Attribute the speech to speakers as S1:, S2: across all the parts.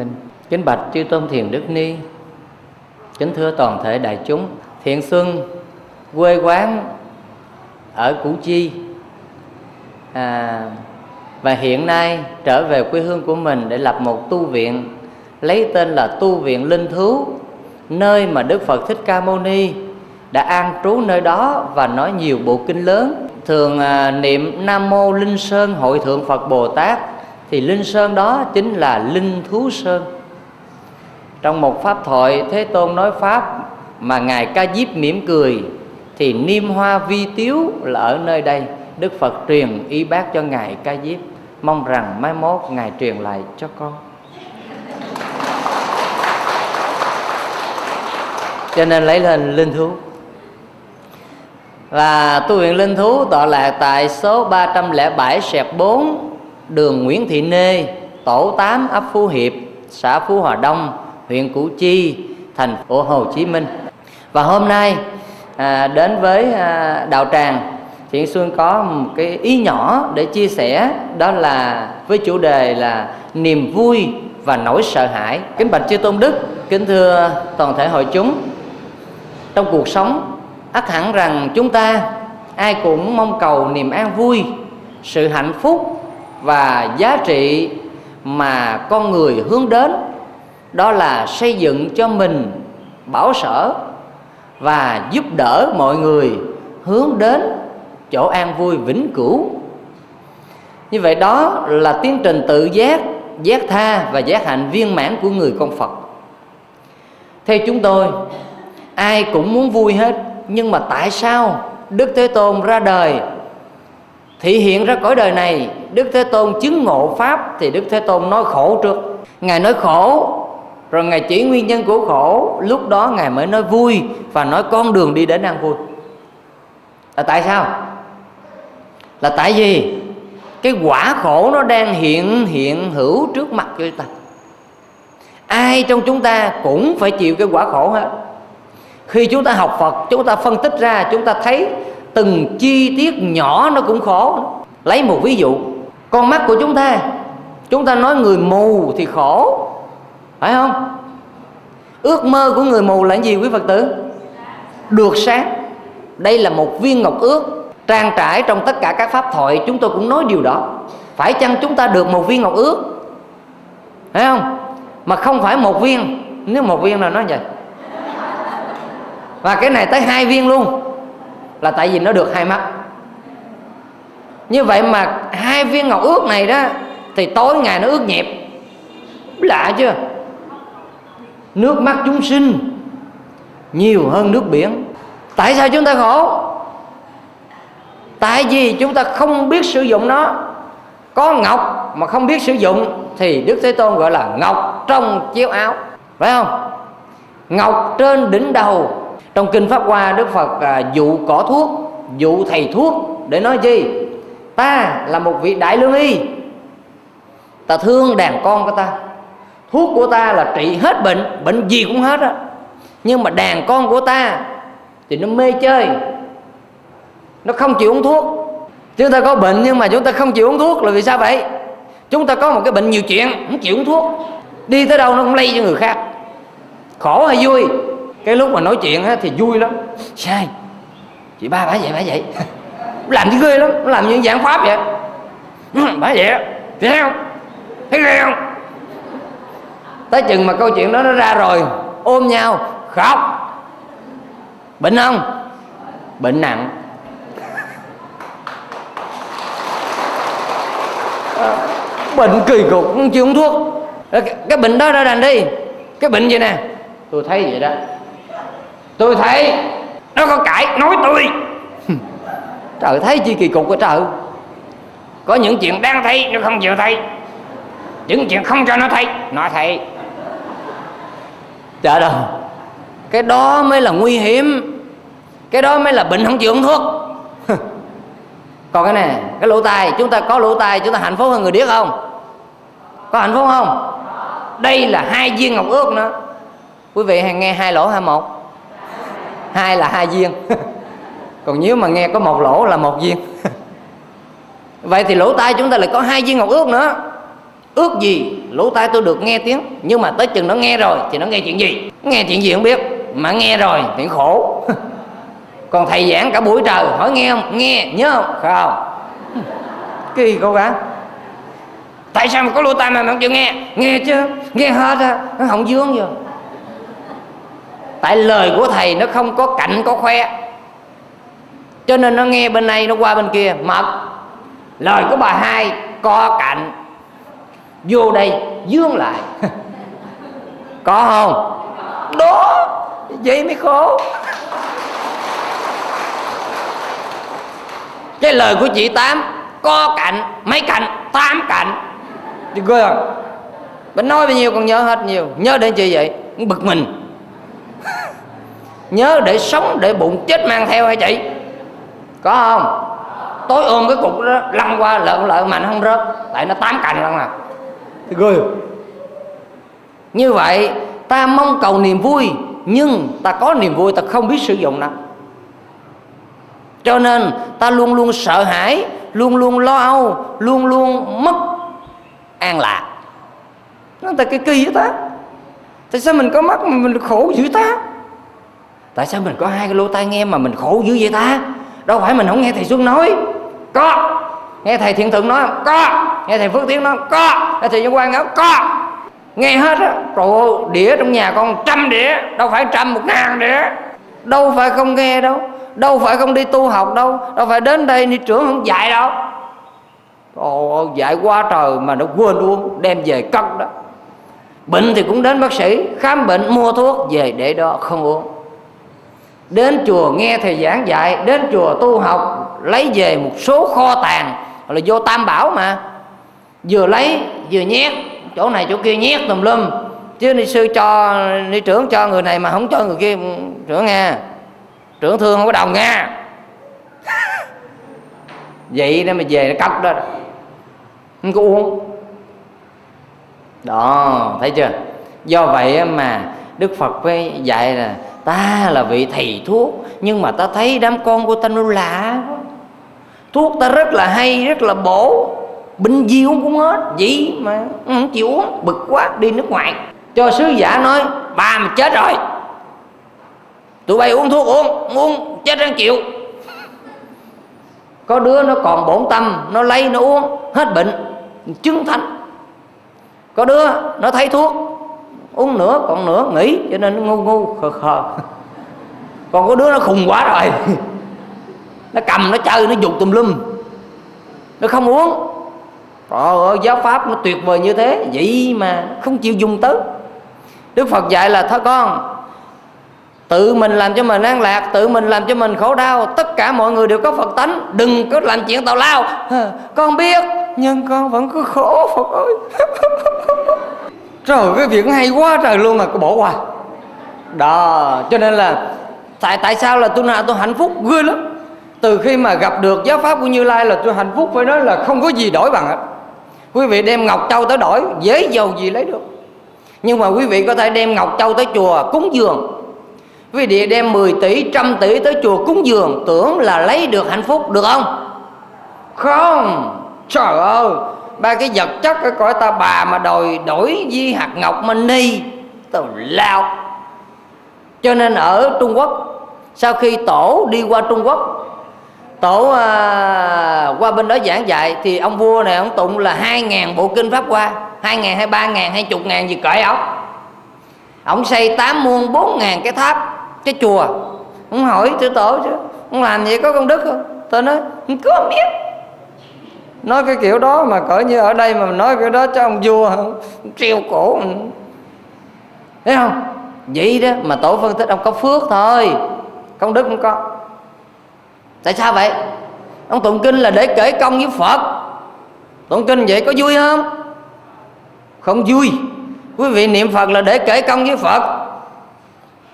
S1: Minh kính bạch chư tôn thiền đức ni. Kính thưa toàn thể đại chúng thiện xuân quê quán ở củ chi. À, và hiện nay trở về quê hương của mình để lập một tu viện lấy tên là tu viện linh thú nơi mà đức phật thích ca mâu ni đã an trú nơi đó và nói nhiều bộ kinh lớn. Thường à, niệm nam mô linh sơn hội thượng phật bồ tát thì linh sơn đó chính là linh thú sơn. Trong một pháp thoại, thế tôn nói pháp mà ngài ca diếp mỉm cười, thì niêm hoa vi tiếu là ở nơi đây. Đức phật truyền y bác cho ngài ca diếp. Mong rằng mai mốt ngài truyền lại cho con. Cho nên lấy lên linh thú. Và tu viện linh thú tọa lạc tại số 307 sẹt 4 đường Nguyễn Thị Nê tổ 8 ấp Phú Hiệp xã Phú Hòa Đông huyện Củ Chi thành phố Hồ Chí Minh. Và hôm nay à, đến với à, đạo tràng chị Xuân có một cái ý nhỏ để chia sẻ đó là với chủ đề là niềm vui và nỗi sợ hãi. Kính bạch chư tôn đức kính thưa toàn thể hội chúng trong cuộc sống ắt hẳn rằng chúng ta ai cũng mong cầu niềm an vui sự hạnh phúc và giá trị mà con người hướng đến, đó là xây dựng cho mình bảo sở và giúp đỡ mọi người hướng đến chỗ an vui vĩnh cửu. Như vậy đó là tiến trình tự giác giác tha và giác hạnh viên mãn của người con phật. Theo chúng tôi, ai cũng muốn vui hết, nhưng mà tại sao đức thế tôn ra đời thị hiện ra cõi đời này, đức thế tôn chứng ngộ pháp thì đức thế tôn nói khổ trước. Ngài nói khổ, rồi ngài chỉ nguyên nhân của khổ, lúc đó ngài mới nói vui và nói con đường đi đến an vui. Là tại sao? Là tại vì cái quả khổ nó đang hiện hiện hữu trước mặt cho chúng ta. Ai trong chúng ta cũng phải chịu cái quả khổ hết. Khi chúng ta học phật, chúng ta phân tích ra, chúng ta thấy từng chi tiết nhỏ nó cũng khổ lấy một ví dụ, con mắt của chúng ta chúng ta nói người mù thì khổ phải không? Ước mơ của người mù là gì quý phật tử? Được sáng. Đây là một viên ngọc ước trang trải trong tất cả các pháp thoại. Chúng tôi cũng nói điều đó. Phải chăng chúng ta được một viên ngọc ước? Phải không? Mà không phải một viên. Nếu một viên là nó vậy. Và cái này tới hai viên luôn là tại vì nó được hai mắt. Như vậy mà hai viên ngọc ước này đó, thì tối ngày nó ướt nhẹp. Lạ chưa? Nước mắt chúng sinh nhiều hơn nước biển. Tại sao chúng ta khổ? Tại vì chúng ta không biết sử dụng nó. Có ngọc mà không biết sử dụng thì đức thế tôn gọi là ngọc trong chiếu áo. Phải không? Ngọc trên đỉnh đầu trong kinh pháp hoa đức phật à, dụ cỏ thuốc dụ thầy thuốc để nói gì ta là một vị đại lương y. Ta thương đàn con của ta. Thuốc của ta là trị hết bệnh bệnh gì cũng hết á. Nhưng mà đàn con của ta thì nó mê chơi. Nó không chịu uống thuốc. Chúng ta có bệnh nhưng mà chúng ta không chịu uống thuốc là vì sao vậy? Chúng ta có một cái bệnh nhiều chuyện không chịu uống thuốc. Đi tới đâu nó cũng lây cho người khác. Khổ hay vui? Cái lúc mà nói chuyện á, thì vui lắm. Sai chị ba bả vậy bả vậy. Làm gì ghê lắm làm như giảng pháp vậy. Bả vậy thấy không? Thấy ghê không? Tới chừng mà câu chuyện đó nó ra rồi ôm nhau khóc. Bệnh không? Bệnh nặng. À, bệnh kỳ cục không chịu uống thuốc. Cái, cái bệnh đó ra đành đi. Cái bệnh gì nè? Tôi thấy vậy đó tôi thấy nó có cãi nói tôi. Trời thấy chi kỳ cục của trời. Có những chuyện đang thấy nó không chịu thấy những chuyện không cho nó thấy nó thấy. Trời đâu. Cái đó mới là nguy hiểm. Cái đó mới là bệnh không chịu uống thuốc. Còn cái này cái lỗ tai chúng ta có lỗ tai chúng ta hạnh phúc hơn người điếc không? Có hạnh phúc không? Đây là hai viên ngọc ước nữa. Quý vị hay nghe hai lỗ hay một hai là hai viên. Còn nếu mà nghe có một lỗ là một viên. Vậy thì lỗ tai chúng ta lại có hai viên ngọc ước nữa. Ước gì lỗ tai tôi được nghe tiếng, nhưng mà tới chừng nó nghe rồi thì nó nghe chuyện gì? Nghe chuyện gì không biết, mà nghe rồi thì khổ. Còn thầy giảng cả buổi trời, hỏi nghe không? Nghe, nhớ không? Không? Kỳ cô gái. Tại sao mà có lỗ tai mà không chịu nghe? Nghe chứ, nghe hết á, nó không dướng vô tại lời của thầy nó không có cạnh có khoe. Cho nên nó nghe bên này, nó qua bên kia mật lời của bà hai co cạnh vô đây, dương lại. Có không? Đó, vậy mới khổ. Cái lời của chị tám co cạnh mấy cạnh tám cạnh thì ghê à? Nói bao nhiêu còn nhớ hết nhiều. Nhớ để chị vậy, bực mình nhớ để sống để bụng chết mang theo hay chị có không? Tối ôm cái cục đó lăn qua lợn lợn mà nó không rớt tại nó tám cành lắm à. Thì ghê như vậy ta mong cầu niềm vui nhưng ta có niềm vui ta không biết sử dụng nó. Cho nên ta luôn luôn sợ hãi luôn luôn lo âu luôn luôn mất an lạc. Nó tại cái kỳ vậy ta. Tại sao mình có mắt mà mình khổ dữ ta tại sao mình có hai cái lỗ tai nghe mà mình khổ dữ vậy ta? Đâu phải mình không nghe thầy xuân nói. Có. Nghe thầy thiện thượng nói không? Có. Nghe thầy phước tiến nói không? Có. Nghe thầy văn quang nói có. Nghe hết á. Trời đĩa trong nhà con trăm đĩa đâu phải trăm một ngàn đĩa. Đâu phải không nghe đâu đâu phải không đi tu học đâu đâu phải đến đây ni trưởng không dạy đâu. Ồ, dạy quá trời mà nó quên uống đem về cất đó. Bệnh thì cũng đến bác sĩ khám bệnh mua thuốc về để đó không uống đến chùa nghe thầy giảng dạy, đến chùa tu học, lấy về một số kho tàng là vô tam bảo mà. Vừa lấy, vừa nhét, chỗ này chỗ kia nhét tùm lum. Chứ ni sư cho, ni trưởng cho người này mà không cho người kia, trưởng nghe. Trưởng thương không có đồng nghe. Vậy nên mà về nó cất đó. Không có uống. Đó, thấy chưa? Do vậy mà đức phật mới dạy là ta là vị thầy thuốc, nhưng mà ta thấy đám con của ta nó lạ thuốc ta rất là hay, rất là bổ. Bệnh gì uống cũng hết vậy mà không chịu uống, bực quá, đi nước ngoài. Cho sứ giả nói, bà mà chết rồi. Tụi bay uống thuốc uống uống chết răng chịu. Có đứa nó còn bổn tâm, nó lấy nó uống, hết bệnh, chứng thánh. Có đứa nó thấy thuốc uống nữa, còn nữa, nghỉ, cho nên nó ngu ngu, khờ khờ. Còn có đứa nó khùng quá rồi. Nó cầm, nó chơi, nó dục tùm lum. Nó không uống. Trời ơi, giáo pháp nó tuyệt vời như thế. Vậy mà không chịu dùng tới. Đức phật dạy là, thôi con, tự mình làm cho mình an lạc, tự mình làm cho mình khổ đau. Tất cả mọi người đều có phật tánh. Đừng có làm chuyện tào lao. Con biết, nhưng con vẫn cứ khổ, phật ơi. trời, cái việc hay quá trời luôn mà cứ bỏ qua. Đó, cho nên là tại tại sao là tôi nào tôi hạnh phúc? Ghê lắm. Từ khi mà gặp được giáo pháp của như lai là tôi hạnh phúc phải nói là không có gì đổi bằng hết. Quý vị đem ngọc châu tới đổi, dễ giàu gì lấy được. Nhưng mà quý vị có thể đem ngọc châu tới chùa cúng dường. Quý vị đem 10 tỷ, trăm tỷ tới chùa cúng dường, tưởng là lấy được hạnh phúc, được không? Không. Trời ơi ba cái vật chất cái cõi ta bà mà đòi đổi di hạt ngọc mani tào lao. Cho nên ở trung quốc sau khi tổ đi qua trung quốc tổ à, qua bên đó giảng dạy thì ông vua này ông tụng là hai ngàn bộ kinh pháp qua hai ngàn hay ba ngàn hay chục ngàn gì cởi ổng ông xây tám muôn bốn ngàn cái tháp cái chùa. Ông hỏi chữ tổ chứ ông làm vậy có công đức không? Tôi nói không có biết nói cái kiểu đó mà cỡ như ở đây mà nói cái đó cho ông vua treo cổ. Thấy không? Vậy đó mà tổ phân tích ông có phước thôi. Công đức không có. Tại sao vậy? Ông tụng kinh là để kể công với phật. Tụng kinh vậy có vui không? Không vui. Quý vị niệm phật là để kể công với phật.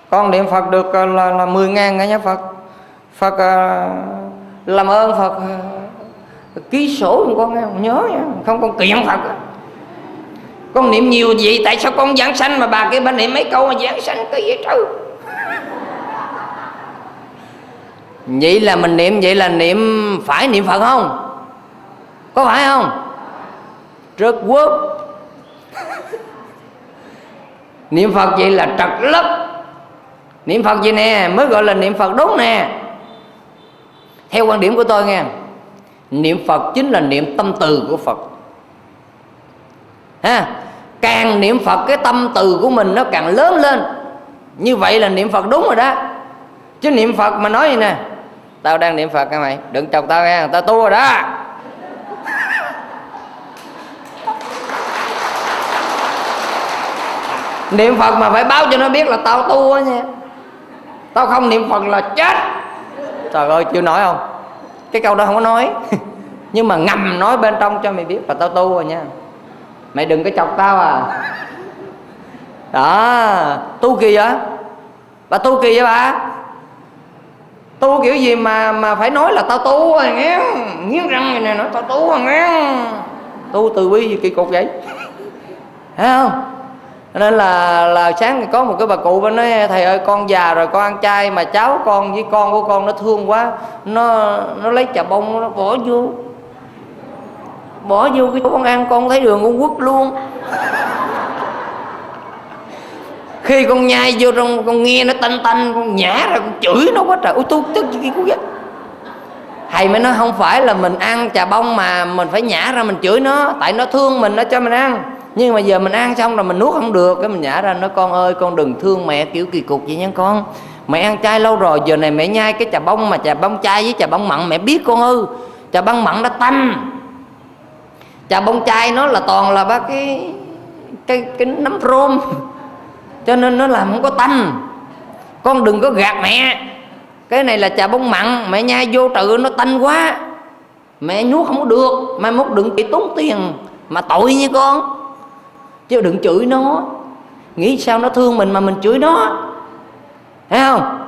S1: Con niệm phật được à, là, là 10 ngàn nghe nhá phật? Phật à, làm ơn phật ký sổ không con nghe không nhớ nha không, con kiện phật con niệm nhiều vậy tại sao con giảng sanh mà bà kia bà niệm mấy câu mà giảng sanh cái gì trời vậy là mình niệm, vậy là niệm, phải niệm phật không? Có phải không? Rất quốc niệm phật vậy là trật lấp. Niệm phật vậy nè, mới gọi là niệm phật đúng nè. Theo quan điểm của tôi nghe niệm phật chính là niệm tâm từ của phật. Ha? Càng niệm phật, cái tâm từ của mình nó càng lớn lên. Như vậy là niệm phật đúng rồi đó. Chứ niệm phật mà nói gì nè? Tao đang niệm phật các mày? Đừng chọc tao nghe, tao tu rồi đó. Niệm phật mà phải báo cho nó biết là tao tu á nha. Tao không niệm phật là chết. Trời ơi, chịu nói không? Cái câu đó không có nói. Nhưng mà ngầm nói bên trong cho mày biết là tao tu rồi nha. Mày đừng có chọc tao à. Đó, tu kỳ vậy? Bà tu kỳ vậy bà? Tu kiểu gì mà mà phải nói là tao tu rồi nghe nghiến răng này nè, nói tao tu rồi nghe tu từ bi gì kỳ cục vậy? Thấy không? Nên là là sáng thì có một cái bà cụ bên nói, thầy ơi, con già rồi, con ăn chay mà cháu con với con của con nó thương quá, nó nó lấy chà bông nó bỏ vô. Bỏ vô cái con ăn, con thấy đường con quất luôn. Khi con nhai vô trong, con nghe nó tanh tanh, con nhả ra, con chửi nó quá trời. Ôi, tôi tức cái cú vậy thầy mới nói, không phải là mình ăn trà bông mà mình phải nhả ra mình chửi nó, tại nó thương mình, nó cho mình ăn nhưng mà giờ mình ăn xong rồi mình nuốt không được, cái mình nhả ra, nói, con ơi, con đừng thương mẹ kiểu kỳ cục vậy nha con. Mẹ ăn chay lâu rồi, giờ này mẹ nhai cái trà bông mà trà bông chay với trà bông mặn, mẹ biết con ư. Trà bông mặn nó tanh. Trà bông chay nó là toàn là ba cái cái cái nấm rôm. Cho nên nó làm không có tanh. Con đừng có gạt mẹ. Cái này là trà bông mặn, mẹ nhai vô tự nó tanh quá. Mẹ nuốt không có được, mai mốt đừng bị tốn tiền mà tội như con chứ đừng chửi nó. Nghĩ sao nó thương mình mà mình chửi nó. Thấy không?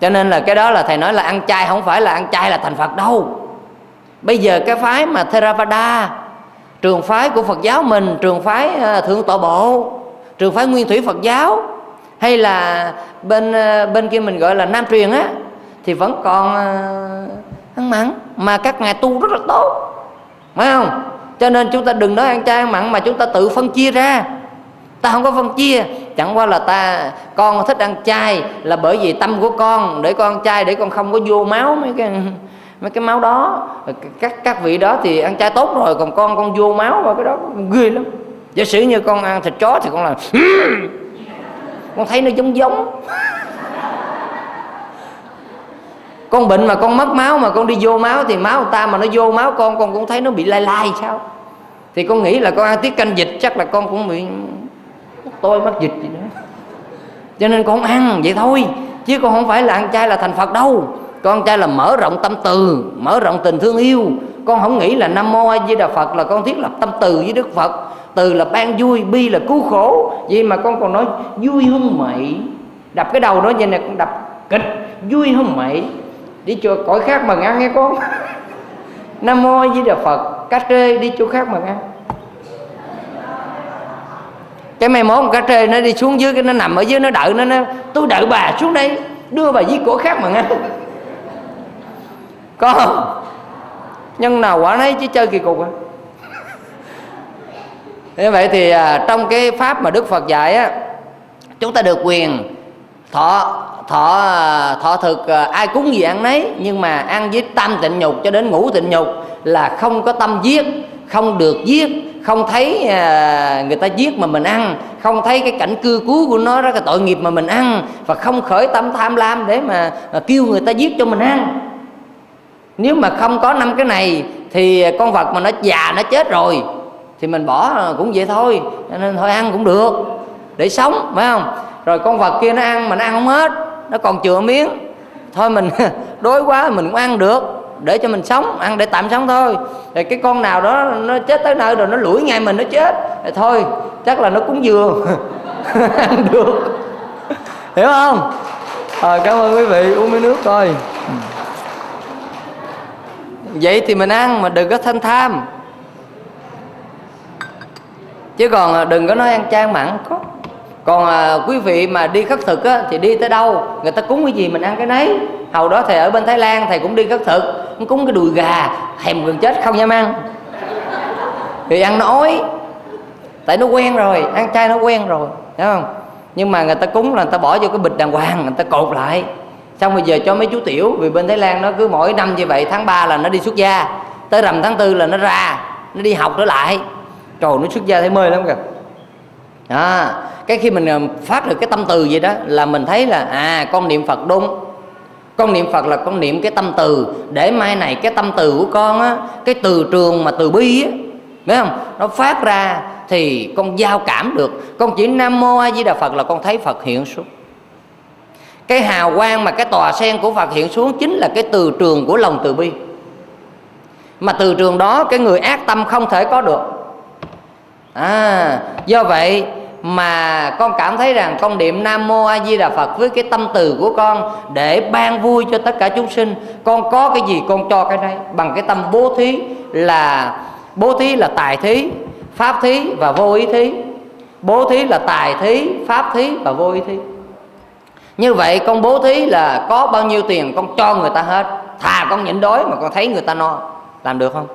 S1: Cho nên là cái đó là thầy nói là ăn chay không phải là ăn chay là thành phật đâu. Bây giờ cái phái mà theravada, trường phái của phật giáo mình, trường phái ờ, thượng tọa bộ, trường phái nguyên thủy phật giáo, hay là bên ờ, bên kia mình gọi là nam truyền á, thì vẫn còn ờ, ăn mặn. Mà các ngài tu rất là tốt. Phải không? Cho nên chúng ta đừng nói ăn chay ăn mặn mà chúng ta tự phân chia ra. Ta không có phân chia. Chẳng qua là ta, con thích ăn chay là bởi vì tâm của con, để con ăn chay để con không có vô máu mấy cái mấy cái máu đó. Các các vị đó thì ăn chay tốt rồi, còn con con vô máu và cái đó ghê lắm. Giả sử như con ăn thịt chó thì con là con thấy nó giống giống con bệnh mà con mất máu mà con đi vô máu thì máu người ta mà nó vô máu con con cũng thấy nó bị lai lai sao? Thì con nghĩ là con ăn tiết canh dịch chắc là con cũng bị tôi mất dịch gì nữa cho nên con ăn vậy thôi, chứ con không phải là ăn chay là thành phật đâu. Con trai là mở rộng tâm từ, mở rộng tình thương yêu. Con không nghĩ là nam mô a di đà phật là con thiết lập tâm từ với đức phật. Từ là ban vui, bi là cứu khổ. Vậy mà con còn nói vui hơn mậy. Đập cái đầu đó, vậy nè, con đập kịch. Vui hơn mậy đi chùa cõi khác mà ăn nghe con. Nam mô a di đà phật. Cá trê đi chỗ khác mà ăn cái mai mốt cá trê nó đi xuống dưới cái nó nằm ở dưới nó đợi nó nó tôi đợi bà xuống đây đưa bà với cổ khác mà ăn có không? Nhân nào quả nấy chứ chơi kỳ cục à. Như vậy thì à, trong cái pháp mà đức phật dạy á chúng ta được quyền thọ thọ thọ thực à, ai cúng gì ăn nấy nhưng mà ăn với tam tịnh nhục cho đến ngũ tịnh nhục là không có tâm giết không được giết không thấy à, người ta giết mà mình ăn không thấy cái cảnh cư cứu của nó đó cái tội nghiệp mà mình ăn và không khởi tâm tham lam để mà à, kêu người ta giết cho mình ăn. Nếu mà không có năm cái này thì con vật mà nó già nó chết rồi thì mình bỏ à, cũng vậy thôi nên thôi ăn cũng được để sống phải không? Rồi con vật kia nó ăn mà nó ăn không hết nó còn chừa miếng. Thôi mình đói quá mình cũng ăn được để cho mình sống ăn để tạm sống thôi. Thì cái con nào đó nó chết tới nơi rồi nó lủi ngay mình nó chết. Thì thôi chắc là nó cúng dường ăn được. Hiểu không? À, cảm ơn quý vị. Uống miếng nước coi. Vậy thì mình ăn mà đừng có thanh tham. Chứ còn à, đừng có nói ăn chan mặn có còn à, quý vị mà đi khất thực á, thì đi tới đâu? Người ta cúng cái gì mình ăn cái nấy. Hầu đó thầy ở bên thái lan thầy cũng đi khất thực. Cúng cái đùi gà thèm gần chết không dám ăn. Thì ăn nói tại nó quen rồi ăn chay nó quen rồi thấy không? Nhưng mà người ta cúng là người ta bỏ vô cái bịch đàng hoàng người ta cột lại. Xong bây giờ cho mấy chú tiểu vì bên thái lan nó cứ mỗi năm như vậy tháng 3 là nó đi xuất gia. Tới rằm tháng tư là nó ra nó đi học trở lại. Trời nó xuất gia thấy mê lắm kìa à, cái khi mình ờ, phát được cái tâm từ vậy đó là mình thấy là à con niệm phật đúng. Con niệm phật là con niệm cái tâm từ. Để mai này cái tâm từ của con á cái từ trường mà từ bi á biết không? Nó phát ra thì con giao cảm được. Con chỉ nam mô a di đà phật là con thấy phật hiện xuống. Cái hào quang mà cái tòa sen của phật hiện xuống chính là cái từ trường của lòng từ bi. Mà từ trường đó cái người ác tâm không thể có được à do vậy mà con cảm thấy rằng con niệm nam mô a di đà phật với cái tâm từ của con để ban vui cho tất cả chúng sinh. Con có cái gì con cho cái đấy, bằng cái tâm bố thí là, bố thí là tài thí, pháp thí và vô ý thí. Bố thí là tài thí, pháp thí và vô ý thí. Như vậy con bố thí là có bao nhiêu tiền con cho người ta hết. Thà con nhịn đói mà con thấy người ta no, làm được không?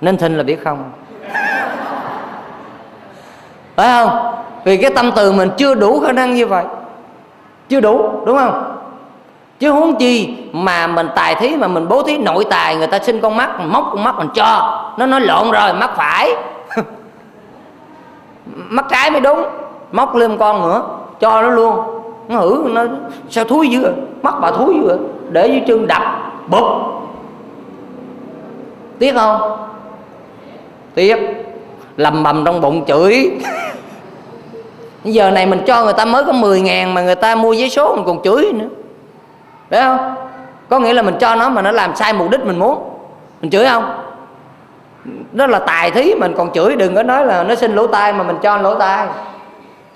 S1: Nên thinh là biết không? Phải không? Vì cái tâm từ mình chưa đủ khả năng như vậy. Chưa đủ, đúng không? Chứ huống chi mà mình tài thí, mà mình bố thí nội tài, người ta xin con mắt móc con mắt mình cho. Nó nói lộn rồi mắt phải. Mắt trái mới đúng. Móc lên con nữa cho nó luôn. Nó hử, nó sao thúi dữ vậy? mắt bà thúi dữ vậy? để dưới chân đập, bụp. Tiếc không? Tiếc. Lầm bầm trong bụng chửi. giờ này mình cho người ta mới có 10 ngàn mà người ta mua giấy số mình còn chửi nữa. Phải không? Có nghĩa là mình cho nó mà nó làm sai mục đích mình muốn. Mình chửi không? Đó là tài thí mình còn chửi, đừng có nói là nó xin lỗ tai mà mình cho lỗ tai.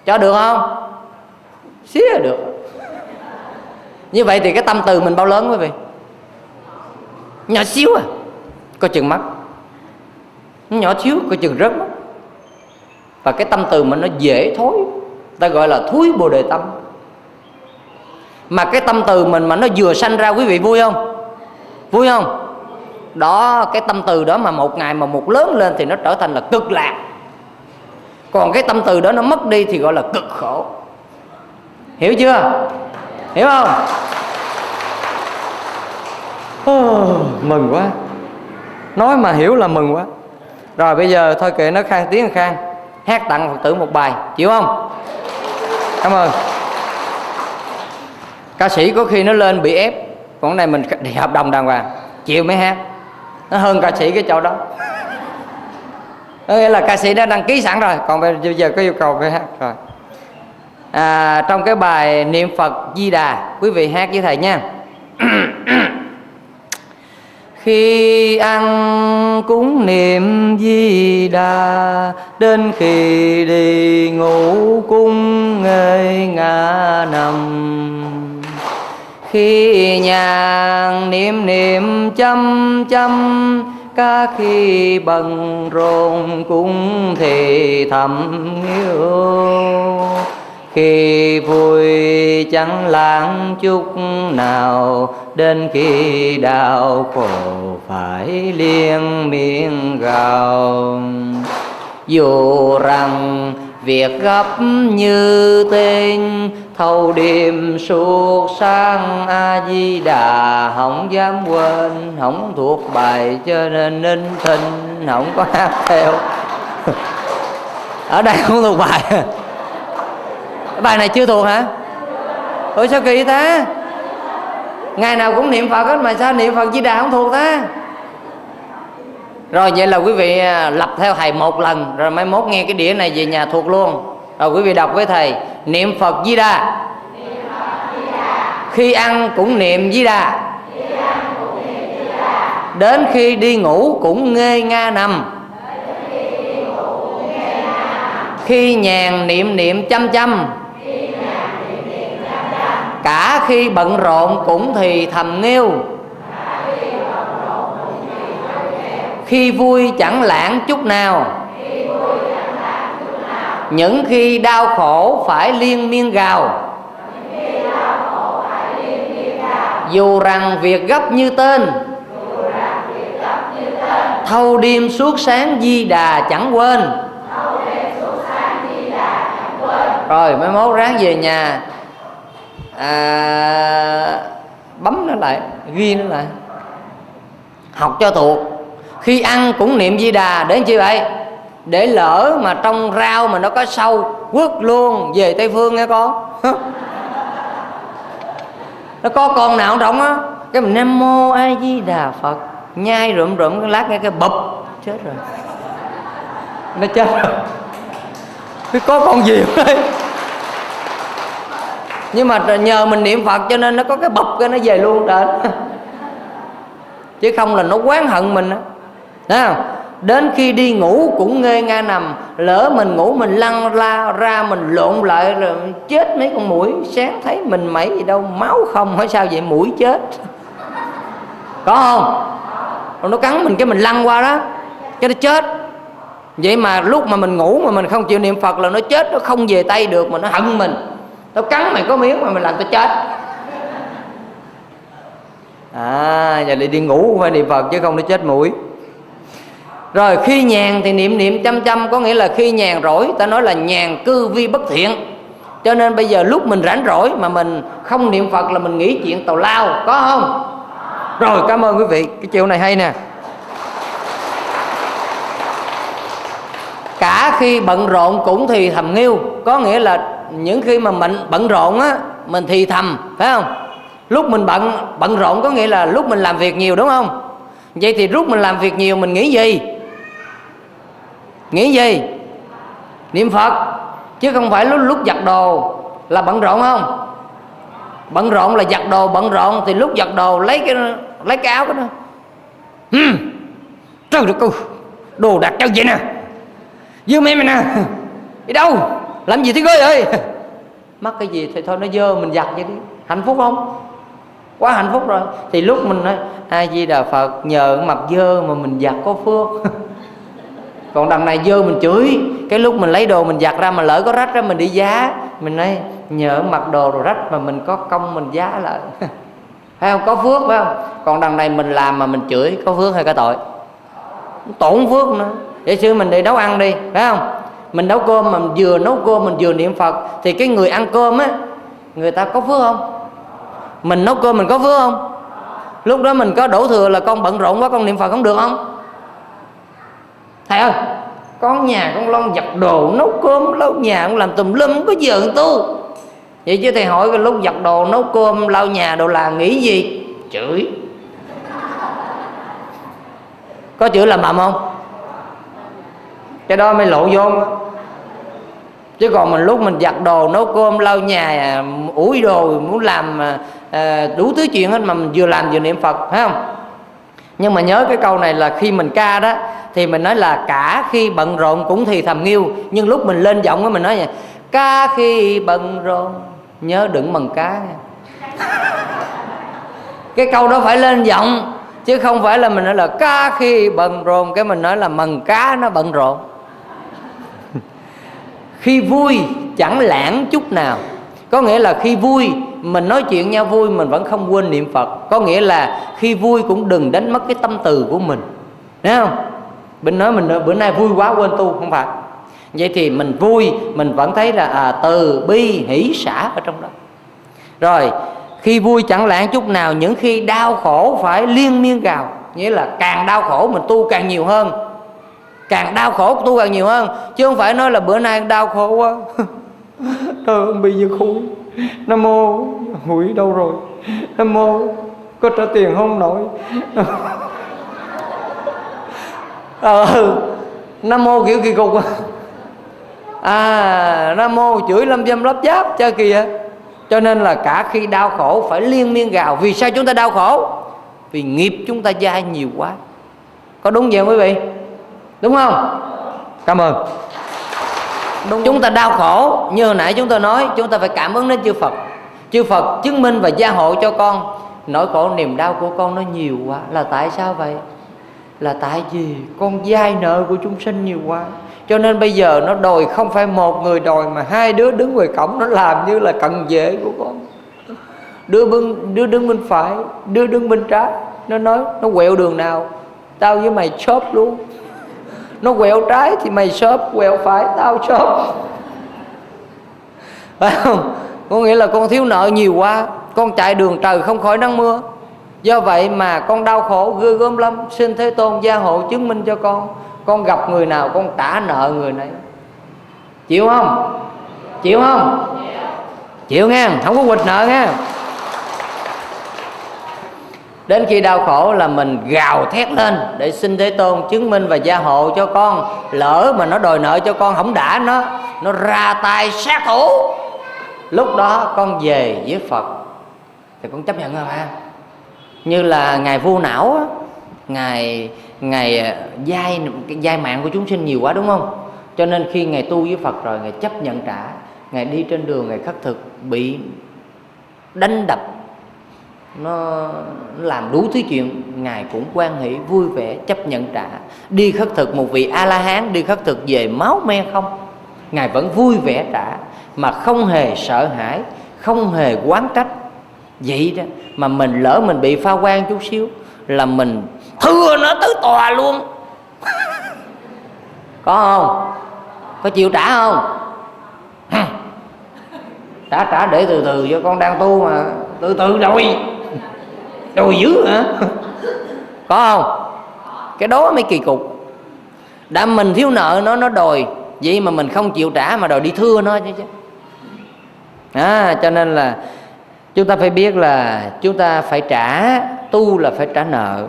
S1: Cho được không? Xía được. Như vậy thì cái tâm từ mình bao lớn quý vị? Nhỏ xíu à. Coi chừng mắt. Nhỏ xíu coi chừng rớt mắt và cái tâm từ mình nó dễ thối ta gọi là thúi bồ đề tâm. Mà cái tâm từ mình mà nó vừa sanh ra quý vị vui không? Vui không? Đó cái tâm từ đó mà một ngày mà một lớn lên thì nó trở thành là cực lạc. Còn cái tâm từ đó nó mất đi thì gọi là cực khổ. Hiểu chưa? Hiểu không? Oh, mừng quá. Nói mà hiểu là mừng quá. Rồi bây giờ thôi kệ nó khang tiếng khang hát tặng phật tử một bài chịu không? Cảm ơn. Ca sĩ có khi nó lên bị ép còn này mình thì hợp đồng đàng hoàng chịu mới hát. Nó hơn ca sĩ cái chỗ đó. Nghĩa là ca sĩ đã đăng ký sẵn rồi còn bây giờ có yêu cầu phải hát rồi. À, trong cái bài niệm phật di đà quý vị hát với thầy nha. khi ăn cúng niệm di đà, đến khi đi ngủ cung ngơi ngã nằm. Khi nhàn niệm niệm chăm chăm cả khi bận rộn cũng thì thầm yêu khi vui chẳng lãng chút nào, đến khi đau khổ phải liên miên gào. Dù rằng việc gấp như tên, thâu đêm suốt sáng a di đà không dám quên, không thuộc bài cho nên ninh thinh, không có hát theo. Ở đây không thuộc bài bài này chưa thuộc hả? Ủa, sao kỳ ta? Ngày nào cũng niệm phật hết mà sao niệm phật di đà không thuộc ta? Rồi, vậy là quý vị à, lập theo thầy một lần, rồi mai mốt nghe cái đĩa này về nhà thuộc luôn. Rồi quý vị đọc với thầy, niệm phật di đà. Khi ăn cũng niệm di đà. Đến khi đi ngủ cũng ngê nga nằm khi nhàn niệm niệm chăm chăm cả khi bận rộn cũng thì thầm nghêu. Khi vui chẳng lãng chút nào. Những khi đau khổ phải liên miên gào. Dù rằng việc gấp như tên. Thâu đêm suốt sáng di đà chẳng quên. Rồi mới mốt ráng về nhà à, bấm nó lại ghi nó lại. Học cho thuộc. Khi ăn cũng niệm di đà để chi vậy? Để lỡ mà trong rau mà nó có sâu quất luôn về tây phương nghe con. Nó có con nào trong á? Cái mình nam mô a di đà phật. Nhai rụm rụm cái lát nghe cái bụp chết rồi. Nó chết rồi. Có con gì đây nhưng mà nhờ mình niệm phật cho nên nó có cái bập cái nó về luôn trời chứ không là nó quán hận mình đó không? Đến khi đi ngủ cũng ngê nga nằm, lỡ mình ngủ mình lăn la ra mình lộn lại rồi chết mấy con mũi. Sáng thấy mình mẩy gì đâu, máu không, hỏi sao vậy, mũi chết. Có không? Rồi nó cắn mình cái mình lăn qua đó cho nó chết. Vậy mà lúc mà mình ngủ mà mình không chịu niệm phật là nó chết, nó không về tay được mà nó hận mình nó cắn mày có miếng mà mày làm tôi chết. À giờ đi đi ngủ phải niệm phật chứ không nó chết mũi. Rồi, khi nhàn thì niệm niệm chăm chăm, có nghĩa là khi nhàn rỗi, ta nói là nhàn cư vi bất thiện. Cho nên bây giờ lúc mình rảnh rỗi mà mình không niệm phật là mình nghĩ chuyện tàu lao, có không? Rồi, cảm ơn quý vị, cái chiều này hay nè. Cả khi bận rộn cũng thì thầm nghiêu có nghĩa là những khi mà mình bận rộn á, mình thì thầm, phải không? Lúc mình bận bận rộn có nghĩa là lúc mình làm việc nhiều, đúng không? Vậy thì lúc mình làm việc nhiều mình nghĩ gì? Nghĩ gì? Niệm phật. Chứ không phải lúc lúc giặt đồ là bận rộn không? Bận rộn là giặt đồ, bận rộn thì lúc giặt đồ lấy cái lấy cái áo cái đó. Hmm. trời đất ơi, đồ đặt cho vậy nè dơ mẹ mày nè. Đi đâu? Làm gì thế gơi ơi? Mắc cái gì thì thôi, nó dơ mình giặt vậy đi. Hạnh phúc không? Quá hạnh phúc rồi. Thì lúc mình nói a di đà phật, nhờ mặt dơ mà mình giặt có phước. Còn đằng này dơ mình chửi. Cái lúc mình lấy đồ mình giặt ra mà lỡ có rách ra mình đi giá. Mình nói, nhờ mặc đồ rồi rách mà mình có công mình giá lại. Phải không? Có phước phải không? Còn đằng này mình làm mà mình chửi, có phước hay có tội? Tổn phước nữa để sử mình đi nấu ăn đi, phải không? Mình nấu cơm mà mình vừa nấu cơm, mình vừa niệm phật, thì cái người ăn cơm á, người ta có phước không? Mình nấu cơm mình có phước không? Lúc đó mình có đổ thừa là con bận rộn quá, con niệm phật không được không? Thầy ơi, con nhà con lon giặt đồ, nấu cơm, lau nhà, con làm tùm lum, có giờ tu vậy chứ thầy hỏi cái lúc giặt đồ, nấu cơm, lau nhà đồ là nghĩ gì? Chửi. Có chửi làm mầm không? Cái đó mới lộ vô chứ còn mình lúc mình giặt đồ nấu cơm lau nhà ủi đồ muốn làm à, à, đủ thứ chuyện hết mà mình vừa làm vừa niệm phật phải không? Nhưng mà nhớ cái câu này là khi mình ca đó thì mình nói là cả khi bận rộn cũng thì thầm nghiêu. Nhưng lúc mình lên giọng á mình nói vậy ca khi bận rộn nhớ đừng mần cá. Cái câu đó phải lên giọng chứ không phải là mình nói là ca khi bận rộn. Cái mình nói là mần cá nó bận rộn khi vui chẳng lãng chút nào. Có nghĩa là khi vui mình nói chuyện nhau vui mình vẫn không quên niệm phật. Có nghĩa là khi vui cũng đừng đánh mất cái tâm từ của mình. Thấy không? Bên nói mình bữa nay vui quá quên tu. Không phải. Vậy thì mình vui mình vẫn thấy là à, từ bi hỷ xả ở trong đó. Rồi khi vui chẳng lãng chút nào những khi đau khổ phải liên miên gào. Nghĩa là càng đau khổ mình tu càng nhiều hơn càng đau khổ tu càng nhiều hơn. Chứ không phải nói là bữa nay đau khổ quá. Tôi không bị như hủi nam mô hủi đâu rồi? Nam mô, có trả tiền không nổi? Ờ nam mô kiểu kỳ cục à. à. Nam mô chửi lâm dâm lắp giáp cho kìa à. cho nên là cả khi đau khổ phải liên miên gào. Vì sao chúng ta đau khổ? Vì nghiệp chúng ta dai nhiều quá. Có đúng vậy không quý vị? Đúng không? Cảm ơn. Đúng chúng ta đau khổ như hồi nãy chúng ta nói chúng ta phải cảm ứng đến chư Phật. Chư Phật chứng minh và gia hộ cho con. Nỗi khổ niềm đau của con nó nhiều quá. Là tại sao vậy? Là tại vì con dai nợ của chúng sinh nhiều quá. Cho nên bây giờ nó đòi không phải một người đòi mà hai đứa đứng ngoài cổng nó làm như là cận vệ của con. Đứa bên đứa đứng bên phải đứa đứng bên trái nó nói nó quẹo đường nào? Tao với mày chớp luôn nó quẹo trái thì mày shop, quẹo phải, tao shop. Phải không? Có nghĩa là con thiếu nợ nhiều quá, con chạy đường trời không khỏi nắng mưa. Do vậy mà con đau khổ, ghê gớm lắm. Xin thế tôn gia hộ chứng minh cho con con gặp người nào con trả nợ người này chịu không? Chịu không? Chịu nghe, không có quỵt nợ nghe đến khi đau khổ là mình gào thét lên để xin thế tôn chứng minh và gia hộ cho con. Lỡ mà nó đòi nợ cho con không đã, nó nó ra tay sát thủ. Lúc đó con về với phật. Thì con chấp nhận rồi ha như là ngài vô não á, ngài ngài à, dai dai mạng của chúng sinh nhiều quá đúng không? Cho nên khi ngài tu với phật rồi, ngài chấp nhận trả. Ngài đi trên đường, ngài khắc thực, bị đánh đập nó, làm đủ thứ chuyện ngài cũng quan hỷ vui vẻ chấp nhận trả. Đi khất thực một vị a la hán đi khất thực về máu me không? Ngài vẫn vui vẻ trả mà không hề sợ hãi không hề quán trách. Vậy đó mà mình lỡ mình bị pha quan chút xíu là mình thưa nó tới tòa luôn. Có không? Có chịu trả không? Trả trả để từ từ cho con đang tu mà. Từ từ rồi đùi dữ hả? Có không? Cái đó mới kỳ cục. Đã mình thiếu nợ nó nó đòi vậy mà mình không chịu trả mà đòi đi thưa nó chứ chứ. À, cho nên là chúng ta phải biết là chúng ta phải trả tu là phải trả nợ.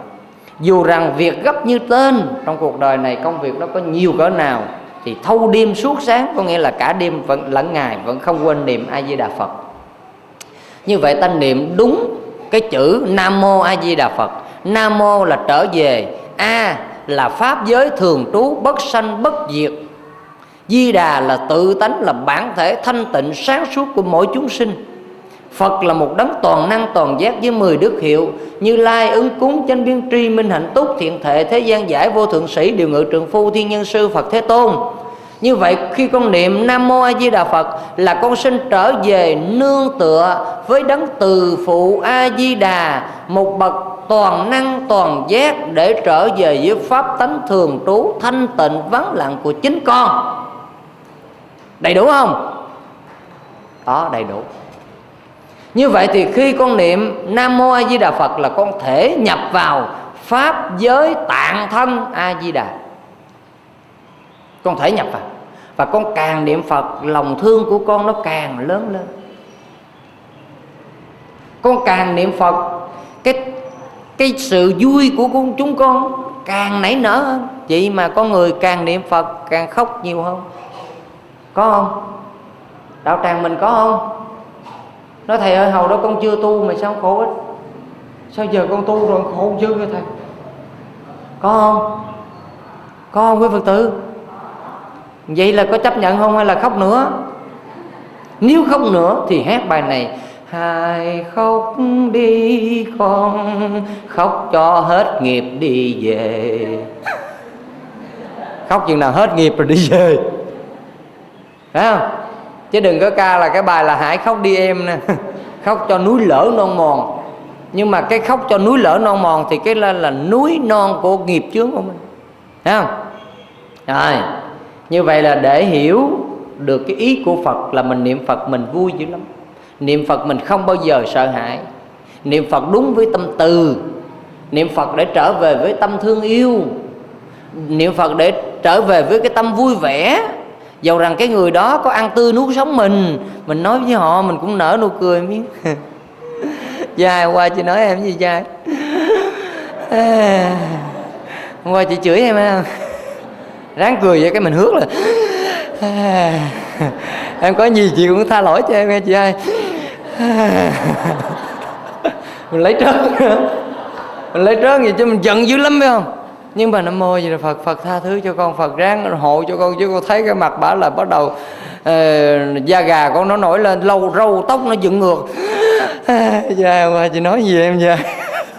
S1: Dù rằng việc gấp như tên trong cuộc đời này công việc nó có nhiều cỡ nào thì thâu đêm suốt sáng có nghĩa là cả đêm vẫn lẫn ngày vẫn không quên niệm a di đà phật. Như vậy ta niệm đúng cái chữ nam mô a di đà phật. Nam mô là trở về. A là pháp giới thường trú, bất sanh, bất diệt. Di đà là tự tánh, là bản thể thanh tịnh, sáng suốt của mỗi chúng sinh. Phật là một đấng toàn năng, toàn giác với 10 đức hiệu, Như Lai ứng cúng, chánh biến tri, minh hạnh túc, thiện thệ thế gian giải vô thượng sĩ, điều ngự trường phu, thiên nhân sư, Phật Thế Tôn như vậy khi con niệm Nam Mô A Di Đà Phật là con xin trở về nương tựa với đấng từ phụ A Di Đà, một bậc toàn năng toàn giác để trở về với pháp tánh thường trú thanh tịnh vắng lặng của chính con. Đầy đủ không? Đó đầy đủ. Như vậy thì khi con niệm Nam Mô A Di Đà Phật là con thể nhập vào pháp giới tạng thân A Di Đà con thể nhập vào và con càng niệm phật, lòng thương của con nó càng lớn lên. Con càng niệm phật, cái cái sự vui của con chúng con càng nảy nở hơn. Vậy mà con người càng niệm phật càng khóc nhiều hơn. Có không? Đạo tràng mình có không? Nói, thầy ơi, hầu đó con chưa tu mà sao khổ ít sao giờ con tu rồi khổ chưa thầy? Có không? Có không quý phật tử? Vậy là có chấp nhận không hay là khóc nữa? Nếu khóc nữa thì hát bài này Hai khóc đi con Khóc cho hết nghiệp đi về. Khóc chừng nào hết nghiệp rồi đi về. Phải không? Chứ đừng có ca là cái bài là Hãy khóc đi em nè. Khóc cho núi lỡ non mòn. Nhưng mà cái khóc cho núi lỡ non mòn Thì cái là, là núi non của nghiệp chướng của mình. Thấy không? Rồi như vậy là để hiểu được cái ý của phật là mình niệm phật mình vui dữ lắm. Niệm phật mình không bao giờ sợ hãi. Niệm phật đúng với tâm từ. Niệm phật để trở về với tâm thương yêu. Niệm phật để trở về với cái tâm vui vẻ. Dầu rằng cái người đó có ăn tươi nuốt sống mình mình nói với họ mình cũng nở nụ cười miếng. Dài qua chị nói em gì dài hôm qua chị chửi em không? Ráng cười vậy cái mình hước là à, em có gì chị cũng tha lỗi cho em nghe chị ơi. Mình lấy trớn mình lấy trớn gì chứ mình giận dữ lắm phải không? Nhưng mà nam mô gì là phật phật tha thứ cho con phật ráng hộ cho con chứ con thấy cái mặt bả là bắt đầu uh, da gà con nó nổi lên lâu râu tóc nó dựng ngược. Dạ qua chị nói gì em vậy?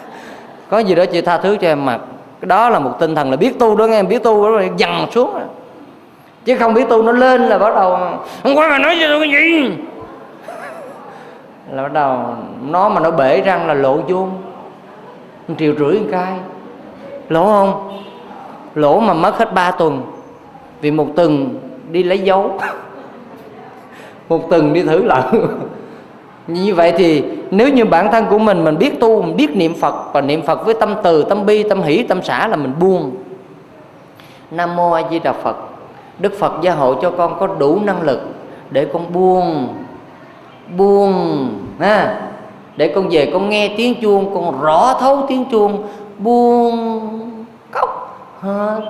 S1: Có gì đó chị tha thứ cho em mặt cái đó là một tinh thần là biết tu đó, nghe biết tu đó, rồi dằn xuống. Rồi. chứ không biết tu nó lên là bắt đầu hôm qua mà nói cho tôi cái gì. Là bắt đầu, nó mà nó bể răng là lộ vuông. Triệu rưỡi một lỗ không? Lỗ mà mất hết ba tuần. Vì một tuần đi lấy dấu. Một tuần đi thử lận. Như vậy thì nếu như bản thân của mình mình biết tu, mình biết niệm phật và niệm phật với tâm từ, tâm bi, tâm hỷ, tâm xả là mình buông. Nam mô a di đà phật. Đức phật gia hộ cho con có đủ năng lực để con buông buông, ha, để con về con nghe tiếng chuông, con rõ thấu tiếng chuông, buông, cốc hết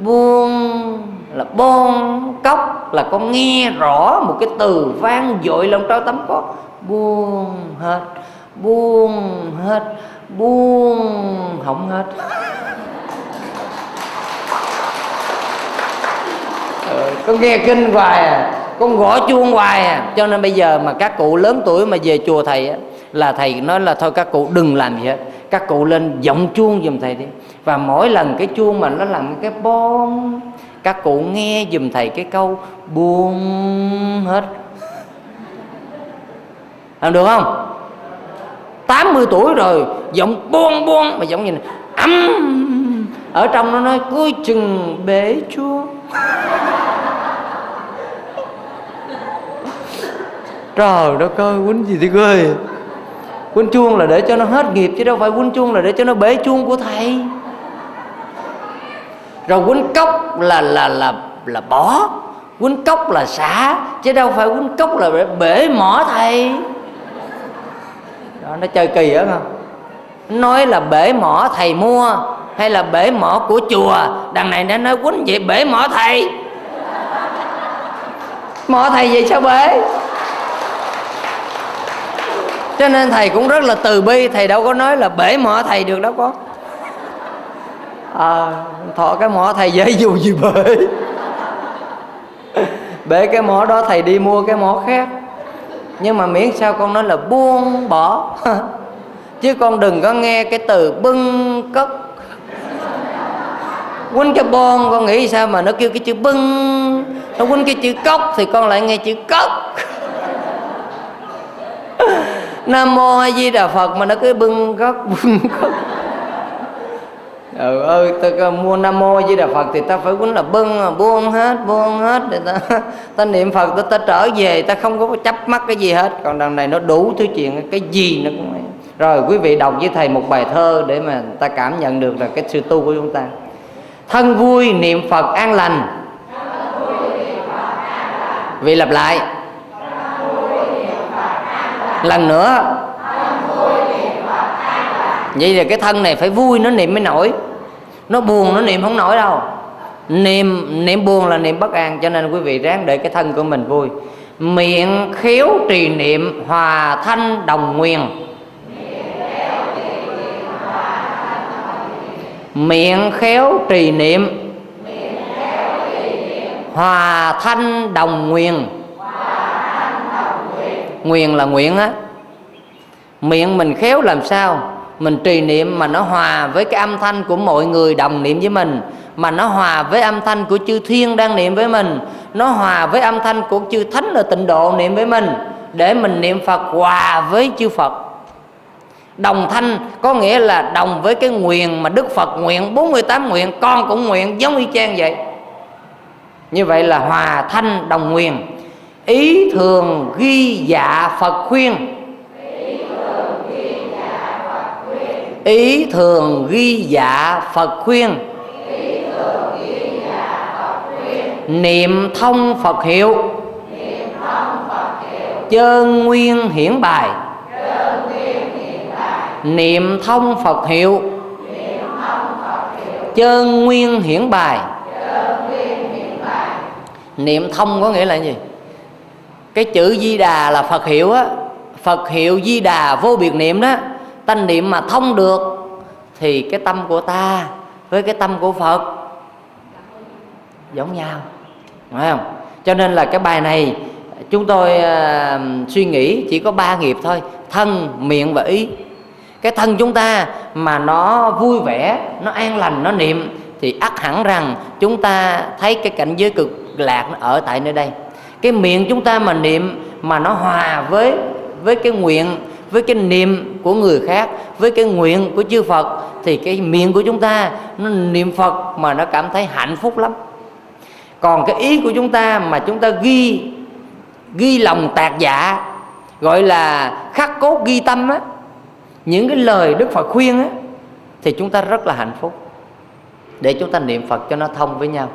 S1: buông là bon cốc là con nghe rõ một cái từ vang dội lòng trao tấm có buông hết buông hết buông hỏng hết. Ờ, con nghe kinh hoài à con gõ chuông hoài à. Cho nên bây giờ mà các cụ lớn tuổi mà về chùa thầy á, là thầy nói là thôi các cụ đừng làm gì hết. Các cụ lên giọng chuông giùm thầy đi. Và mỗi lần cái chuông mà nó làm cái bon các cụ nghe giùm thầy cái câu buông hết làm được không? 80 tuổi rồi giọng buông buông mà giọng như này ấm. Ở trong nó nói cuối chừng bể chuông trời đất ơi quýnh gì thì ghê quýnh chuông là để cho nó hết nghiệp chứ đâu phải quýnh chuông là để cho nó bể chuông của thầy. Rồi quýnh cốc là là là là bỏ quýnh cốc là xả chứ đâu phải quýnh cốc là bể, bể mỏ thầy đó, nó chơi kỳ á không? Nói là bể mỏ thầy mua hay là bể mỏ của chùa? Đằng này nó nói quýnh vậy bể mỏ thầy. Mỏ thầy vậy sao bể? Cho nên thầy cũng rất là từ bi thầy đâu có nói là bể mỏ thầy được đâu có à, thọ cái mỏ thầy dễ dù gì bể? Bể cái mỏ đó thầy đi mua cái mỏ khác nhưng mà miễn sao con nói là buông bỏ. Chứ con đừng có nghe cái từ bưng cất quýnh cái bon, con nghĩ sao mà nó kêu cái chữ bưng? Nó quýnh cái chữ cốc thì con lại nghe chữ cốc. Nam mô a di đà phật mà nó cứ bưng cốc bưng cốc ừ ơi ta mua nam mô với đà phật thì ta phải quýnh là bưng buông hết buông hết để ta ta niệm phật ta, ta trở về ta không có chấp mắc cái gì hết. Còn đằng này nó đủ thứ chuyện cái gì nó cũng ấy. rồi quý vị đọc với thầy một bài thơ để mà ta cảm nhận được là cái sự tu của chúng ta. Thân vui niệm phật an lành. Vì lặp lại. Lần nữa. Vậy là cái thân này phải vui nó niệm mới nổi nó buồn nó niệm không nổi đâu. Niệm niệm buồn là niệm bất an cho nên quý vị ráng để cái thân của mình vui. Miệng khéo trì niệm hòa thanh đồng nguyền miệng khéo trì niệm. Hòa thanh đồng nguyền nguyền là nguyện á. Miệng mình khéo làm sao mình trì niệm mà nó hòa với cái âm thanh của mọi người đồng niệm với mình, mà nó hòa với âm thanh của chư thiên đang niệm với mình, nó hòa với âm thanh của chư thánh ở tịnh độ niệm với mình, để mình niệm phật hòa với chư phật. Đồng thanh có nghĩa là đồng với cái nguyện mà đức phật nguyện 48 nguyện, con cũng nguyện giống y chang vậy. Như vậy là hòa thanh đồng nguyện. Ý thường ghi dạ phật khuyên. Dạ ý thường ghi dạ phật khuyên. Niệm thông phật hiệu. Chơn nguyên hiển bài. Niệm thông phật hiệu. Chơn nguyên hiển bài. Niệm thông có nghĩa là gì? Cái chữ di đà là phật hiệu á. Phật hiệu di đà vô biệt niệm đó tánh niệm mà thông được thì cái tâm của ta với cái tâm của phật giống nhau phải không? Cho nên là cái bài này chúng tôi uh, suy nghĩ chỉ có ba nghiệp thôi thân miệng và ý. Cái thân chúng ta mà nó vui vẻ nó an lành nó niệm thì ắt hẳn rằng chúng ta thấy cái cảnh giới cực lạc nó ở tại nơi đây. Cái miệng chúng ta mà niệm mà nó hòa với với cái nguyện với cái niệm của người khác, với cái nguyện của chư Phật, thì cái miệng của chúng ta, nó niệm Phật mà nó cảm thấy hạnh phúc lắm. Còn cái ý của chúng ta mà chúng ta ghi ghi lòng tạc dạ gọi là khắc cốt ghi tâm á, những cái lời đức phật khuyên á, thì chúng ta rất là hạnh phúc. Để chúng ta niệm phật cho nó thông với nhau.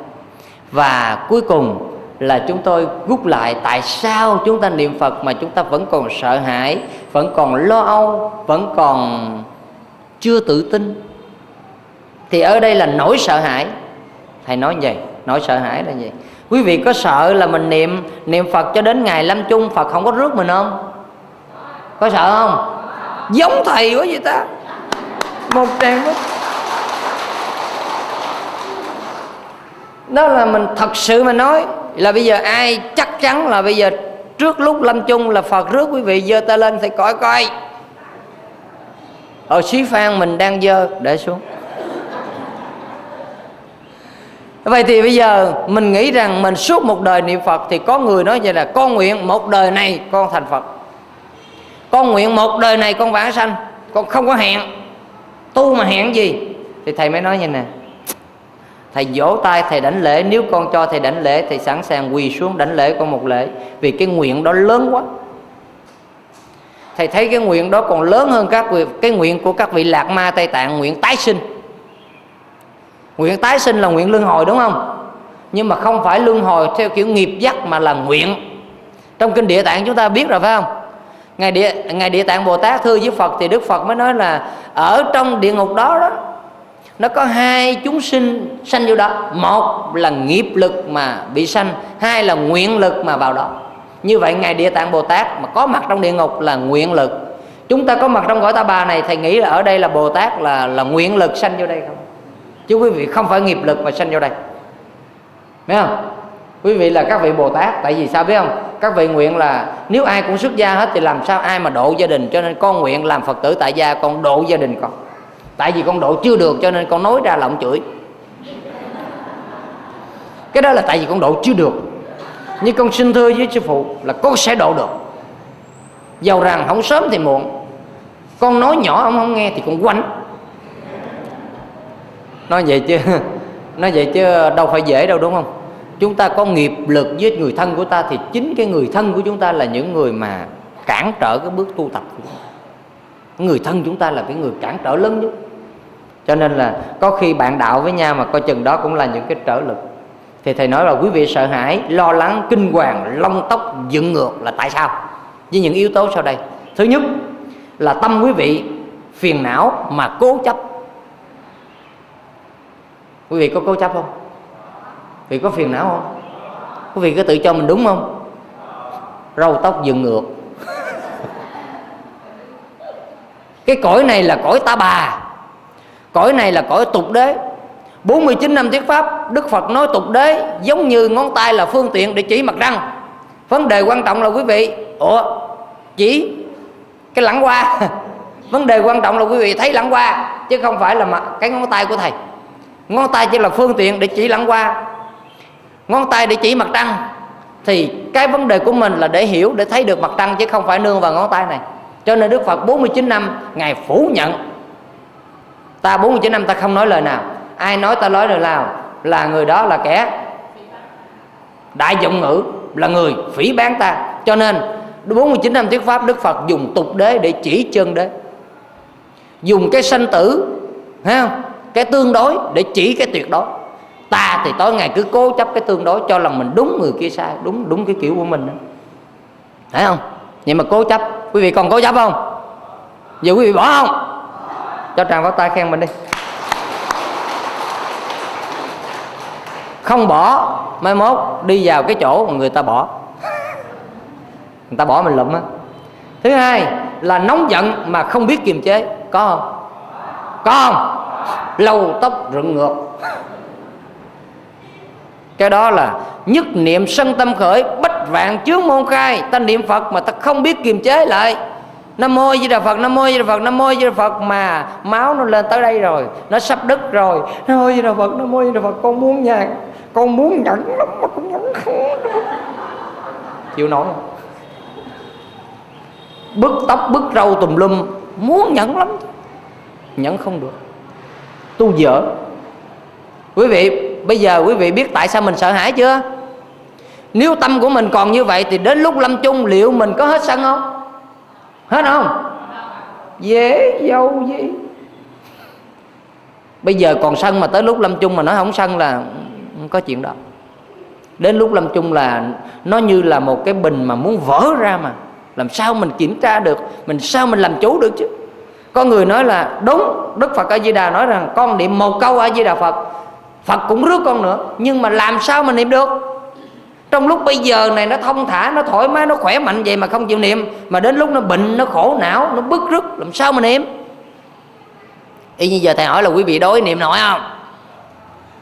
S1: Và cuối cùng là chúng tôi rút lại tại sao chúng ta niệm phật mà chúng ta vẫn còn sợ hãi, vẫn còn lo âu, vẫn còn chưa tự tin. Thì ở đây là nỗi sợ hãi. Thầy nói như vậy, nỗi sợ hãi là gì? Quý vị có sợ là mình niệm niệm phật cho đến ngày lâm chung phật không có rước mình không? Có sợ không? Giống thầy quá vậy ta. Một tràng quá đó là mình thật sự mà nói là bây giờ ai chắc chắn là bây giờ trước lúc lâm chung là phật rước quý vị giơ tay lên thì coi coi. Ở xí phan mình đang dơ để xuống. Vậy thì bây giờ mình nghĩ rằng mình suốt một đời niệm phật thì có người nói vậy là con nguyện một đời này con thành phật. Con nguyện một đời này con vãng sanh, con không có hẹn. Tu mà hẹn gì? Thì thầy mới nói như nè thầy vỗ tay, thầy đánh lễ. Nếu con cho thầy đánh lễ thì sẵn sàng quỳ xuống đánh lễ con một lễ. Vì cái nguyện đó lớn quá. Thầy thấy cái nguyện đó còn lớn hơn các vị cái nguyện của các vị lạc ma, tây tạng, nguyện tái sinh. Nguyện tái sinh là nguyện luân hồi, đúng không? Nhưng mà không phải luân hồi theo kiểu nghiệp dắt mà là nguyện. Trong kinh địa tạng chúng ta biết rồi, phải không? Ngài địa ngài địa tạng bồ tát thưa với phật thì đức phật mới nói là ở trong địa ngục đó đó nó có hai chúng sinh sanh vô đó. Một là nghiệp lực mà bị sanh, hai là nguyện lực mà vào đó. Như vậy ngài địa tạng bồ tát mà có mặt trong địa ngục là nguyện lực. Chúng ta có mặt trong cõi ta bà này, thầy nghĩ là ở đây là bồ tát là là nguyện lực sanh vô đây không? Chứ quý vị không phải nghiệp lực mà sanh vô đây. Thấy không? Quý vị là các vị bồ tát, tại vì sao biết không? Các vị nguyện là nếu ai cũng xuất gia hết thì làm sao ai mà độ gia đình? Cho nên con nguyện làm phật tử tại gia, con độ gia đình con tại vì con độ chưa được cho nên con nói ra là ông chửi. Cái đó là tại vì con độ chưa được. Như con xin thưa với sư phụ là con sẽ độ được. Giàu rằng không sớm thì muộn. Con nói nhỏ ông không nghe thì con quánh. Nói vậy chứ, nói vậy chứ đâu phải dễ đâu, đúng không? Chúng ta có nghiệp lực với người thân của ta thì chính cái người thân của chúng ta là những người mà cản trở cái bước tu tập của chúng ta. Người thân chúng ta là cái người cản trở lớn nhất cho nên là có khi bạn đạo với nhau mà coi chừng đó cũng là những cái trở lực. Thì thầy nói là quý vị sợ hãi, lo lắng, kinh hoàng, lông tóc, dựng ngược là tại sao? Với những yếu tố sau đây. Thứ nhất là tâm quý vị phiền não mà cố chấp. Quý vị có cố chấp không? Quý vị có phiền não không? Quý vị có tự cho mình đúng không? Râu tóc, dựng ngược. Cái cõi này là cõi ta bà cõi này là cõi tục đế. 49 năm thuyết pháp, Đức Phật nói tục đế giống như ngón tay là phương tiện để chỉ mặt răng vấn đề quan trọng là quý vị, ủa, chỉ cái lẳng qua vấn đề quan trọng là quý vị thấy lẳng qua chứ không phải là mặt, cái ngón tay của thầy. Ngón tay chỉ là phương tiện để chỉ lẳng qua ngón tay để chỉ mặt trăng, thì cái vấn đề của mình là để hiểu, để thấy được mặt trăng, chứ không phải nương vào ngón tay này. Cho nên Đức Phật 49 năm Ngài phủ nhận Ta 49 năm ta không nói lời nào. Ai nói ta nói lời nào Là người đó là kẻ Đại dụng ngữ, Là người phỉ bán ta. Cho nên 49 năm thuyết pháp Đức Phật dùng tục đế để chỉ chân đế. Dùng cái sanh tử, thấy không? Cái tương đối để chỉ cái tuyệt đối Ta thì tối ngày cứ cố chấp cái tương đối Cho lòng mình đúng người kia sai, Đúng đúng cái kiểu của mình đó. Thấy không? Nhưng mà cố chấp. Quý vị còn cố chấp không? Giờ quý vị bỏ không? Cho tràng pháo tay khen mình đi. Không bỏ, mai mốt đi vào cái chỗ mà người ta bỏ. Người ta bỏ mình lụm á. Thứ hai là nóng giận mà không biết kiềm chế. Có không? Có không? Lâu tóc rụng ngược. Cái đó là nhất niệm sân tâm khởi, bách vạn chướng môn khai. Ta niệm phật mà ta không biết kiềm chế lại nam mô di đà phật, nam mô di đà phật, nam mô di đà phật. Mà máu nó lên tới đây rồi, nó sắp đứt rồi. Nam mô di đà phật, nam mô di đà phật, con muốn nhàn con muốn nhẫn lắm mà con nhẫn không chịu nổi. Không bứt tóc, bứt râu tùm lum, muốn nhẫn lắm. Nhẫn không được. Tu dở. Quý vị, bây giờ quý vị biết tại sao mình sợ hãi chưa? Nếu tâm của mình còn như vậy thì đến lúc lâm chung, liệu mình có hết sân không? Hết không? Dễ dâu gì bây giờ còn sân mà tới lúc lâm chung mà nó không sân là không có chuyện đó. Đến lúc lâm chung là nó như là một cái bình mà muốn vỡ ra mà. Làm sao mình kiểm tra được? Mình sao mình làm chủ được chứ? Có người nói là đúng, đức phật a di đà nói rằng con niệm một câu a di đà phật phật cũng rước con nữa. Nhưng mà làm sao mà niệm được? Trong lúc bây giờ này nó thông thả, nó thoải mái, nó khỏe mạnh vậy mà không chịu niệm, mà đến lúc nó bệnh, nó khổ não, nó bức rứt, làm sao mà niệm? Y như giờ thầy hỏi là quý vị đối niệm nổi không?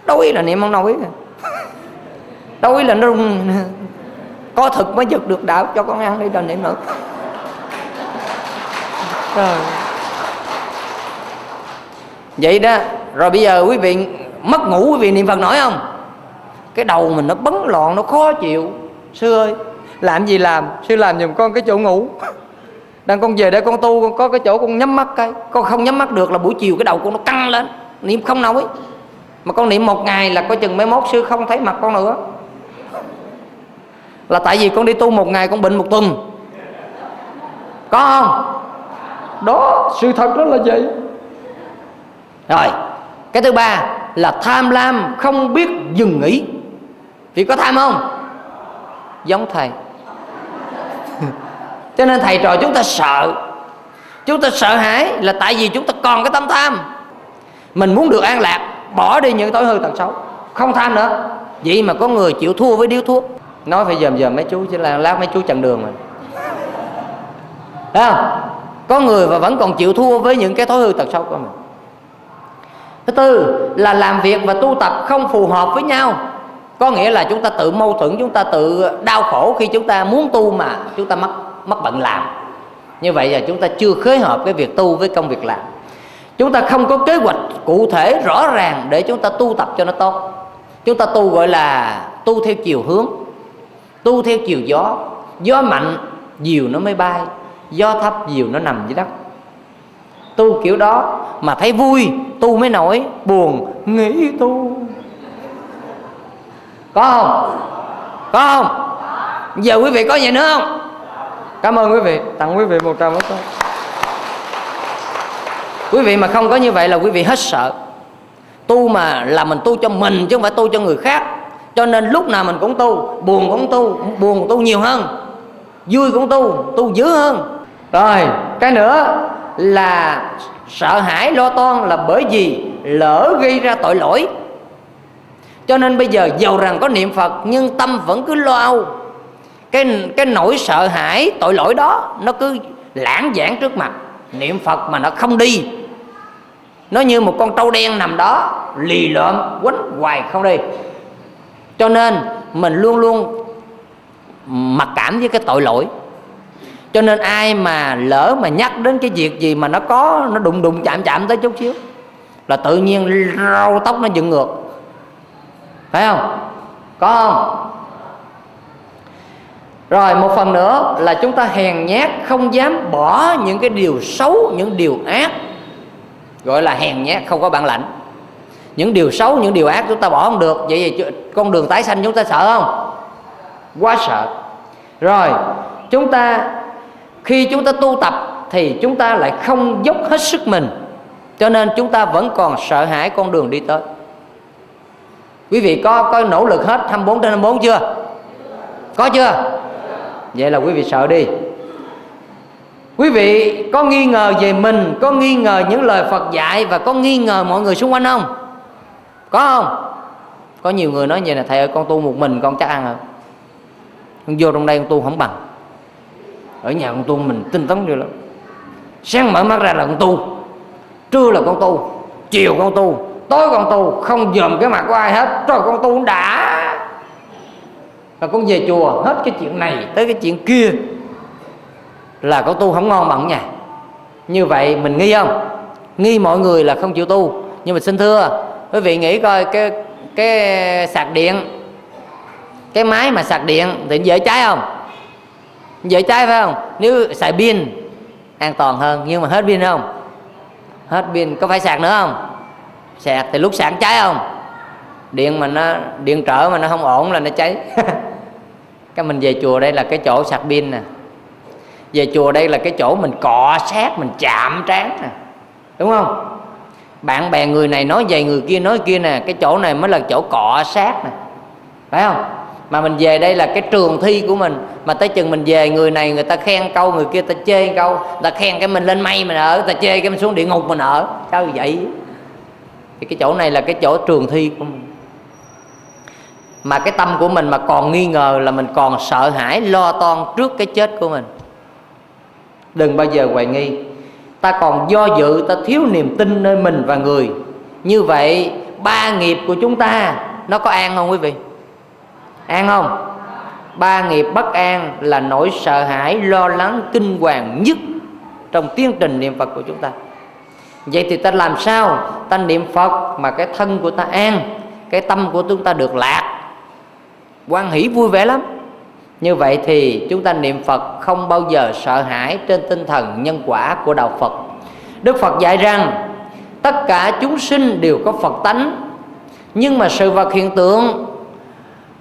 S1: Đối là niệm không nổi. Đối là nó có thực mới giật được đạo, cho con ăn đi đừng niệm nữa rồi vậy đó, rồi bây giờ quý vị mất ngủ, quý vị niệm phật nổi không? Cái đầu mình nó bấn loạn, nó khó chịu. Sư ơi, làm gì làm? Sư làm giùm con cái chỗ ngủ. Đang con về đây con tu, con có cái chỗ con nhắm mắt cái. Con không nhắm mắt được là buổi chiều cái đầu con nó căng lên. Niệm không nổi. Mà con niệm một ngày là coi chừng mấy mốt sư không thấy mặt con nữa. Là tại vì con đi tu một ngày con bệnh một tuần. Có không? Đó, sự thật đó là vậy. Rồi, cái thứ ba là tham lam không biết dừng nghỉ thì có tham không? Giống thầy. Cho nên thầy trò chúng ta sợ. Chúng ta sợ hãi là tại vì chúng ta còn cái tâm tham. Mình muốn được an lạc, bỏ đi những tối hư tật xấu. Không tham nữa. Vậy mà có người chịu thua với điếu thuốc. Nói phải dòm dòm mấy chú, chứ là lát mấy chú chặn đường rồi không? Có người và vẫn còn chịu thua với những cái thói hư tật xấu của mình. Thứ tư là làm việc và tu tập không phù hợp với nhau có nghĩa là chúng ta tự mâu thuẫn, chúng ta tự đau khổ khi chúng ta muốn tu mà chúng ta mất mất bận làm. Như vậy là chúng ta chưa khế hợp cái việc tu với công việc làm. Chúng ta không có kế hoạch cụ thể rõ ràng để chúng ta tu tập cho nó tốt. Chúng ta tu gọi là tu theo chiều hướng, tu theo chiều gió. Gió mạnh diều nó mới bay, gió thấp diều nó nằm dưới đất. Tu kiểu đó mà thấy vui, tu mới nổi, buồn, nghĩ tu có không? Có không? Giờ quý vị có vậy nữa không? Cảm ơn quý vị. Tặng quý vị một trăm tay. Quý vị mà không có như vậy là quý vị hết sợ. Tu mà là mình tu cho mình chứ không phải tu cho người khác. Cho nên lúc nào mình cũng tu, buồn cũng tu, buồn tu nhiều hơn. Vui cũng tu tu dữ hơn. Rồi, cái nữa là sợ hãi lo toan là bởi vì lỡ gây ra tội lỗi cho nên bây giờ giàu rằng có niệm phật, nhưng tâm vẫn cứ lo âu cái cái nỗi sợ hãi, tội lỗi đó, nó cứ lãng giảng trước mặt. Niệm phật mà nó không đi. Nó như một con trâu đen nằm đó, lì lợm quánh hoài không đi. Cho nên mình luôn luôn mặc cảm với cái tội lỗi. Cho nên ai mà lỡ mà nhắc đến cái việc gì mà nó có, nó đụng đụng chạm chạm tới chút xíu, là tự nhiên râu tóc nó dựng ngược phải không? Có không? Rồi, một phần nữa là chúng ta hèn nhát không dám bỏ những cái điều xấu, những điều ác. Gọi là hèn nhát không có bản lãnh. Những điều xấu, những điều ác chúng ta bỏ không được. Vậy thì con đường tái sanh chúng ta sợ không? Quá sợ. Rồi, chúng ta, khi chúng ta tu tập thì chúng ta lại không dốc hết sức mình. Cho nên chúng ta vẫn còn sợ hãi con đường đi tới quý vị có có nỗ lực hết 24 trên 24 chưa? Có chưa? Vậy là quý vị sợ đi. Quý vị có nghi ngờ về mình, có nghi ngờ những lời phật dạy và có nghi ngờ mọi người xung quanh không? Có không? Có nhiều người nói vậy là thầy ơi, con tu một mình con chắc ăn rồi con vô trong đây con tu không bằng. Ở nhà con tu mình tinh tấn nhiều lắm. Sáng mở mắt ra là con tu, trưa là con tu, chiều con tu tối con tu, không dòm cái mặt của ai hết. Rồi con tu đã. Là con về chùa, hết cái chuyện này tới cái chuyện kia là con tu không ngon bằng nhà. Như vậy mình nghi không? Nghi mọi người là không chịu tu. Nhưng mà xin thưa, quý vị nghĩ coi, cái cái sạc điện, cái máy mà sạc điện thì dễ cháy không? Dễ cháy phải không? Nếu xài pin, an toàn hơn. Nhưng mà hết pin không? Hết pin có phải sạc nữa không? Sạc thì lúc sạc cháy không? Điện mà nó, điện trở mà nó không ổn là nó cháy. Cái mình về chùa đây là cái chỗ sạc pin nè. Về chùa đây là cái chỗ mình cọ sát, mình chạm trán nè. Đúng không? Bạn bè người này nói về người kia nói kia nè, cái chỗ này mới là chỗ cọ sát nè. Phải không? Mà mình về đây là cái trường thi của mình. Mà tới chừng mình về, người này người ta khen câu, người kia ta chê câu. Người ta khen cái mình lên mây mình ở, người ta chê cái mình xuống địa ngục mình ở. Sao vậy? Thì cái chỗ này là cái chỗ trường thi của mình. Mà cái tâm của mình mà còn nghi ngờ là mình còn sợ hãi, lo toan trước cái chết của mình. Đừng bao giờ hoài nghi. Ta còn do dự, ta thiếu niềm tin nơi mình và người. Như vậy, ba nghiệp của chúng ta, nó có an không quý vị? An không? Ba nghiệp bất an là nỗi sợ hãi, lo lắng, kinh hoàng nhất trong tiến trình niệm phật của chúng ta vậy thì ta làm sao? Ta niệm phật mà cái thân của ta an, cái tâm của chúng ta được lạc. Quan hỷ vui vẻ lắm. Như vậy thì chúng ta niệm phật không bao giờ sợ hãi trên tinh thần nhân quả của đạo phật. Đức phật dạy rằng, tất cả chúng sinh đều có phật tánh. Nhưng mà sự vật hiện tượng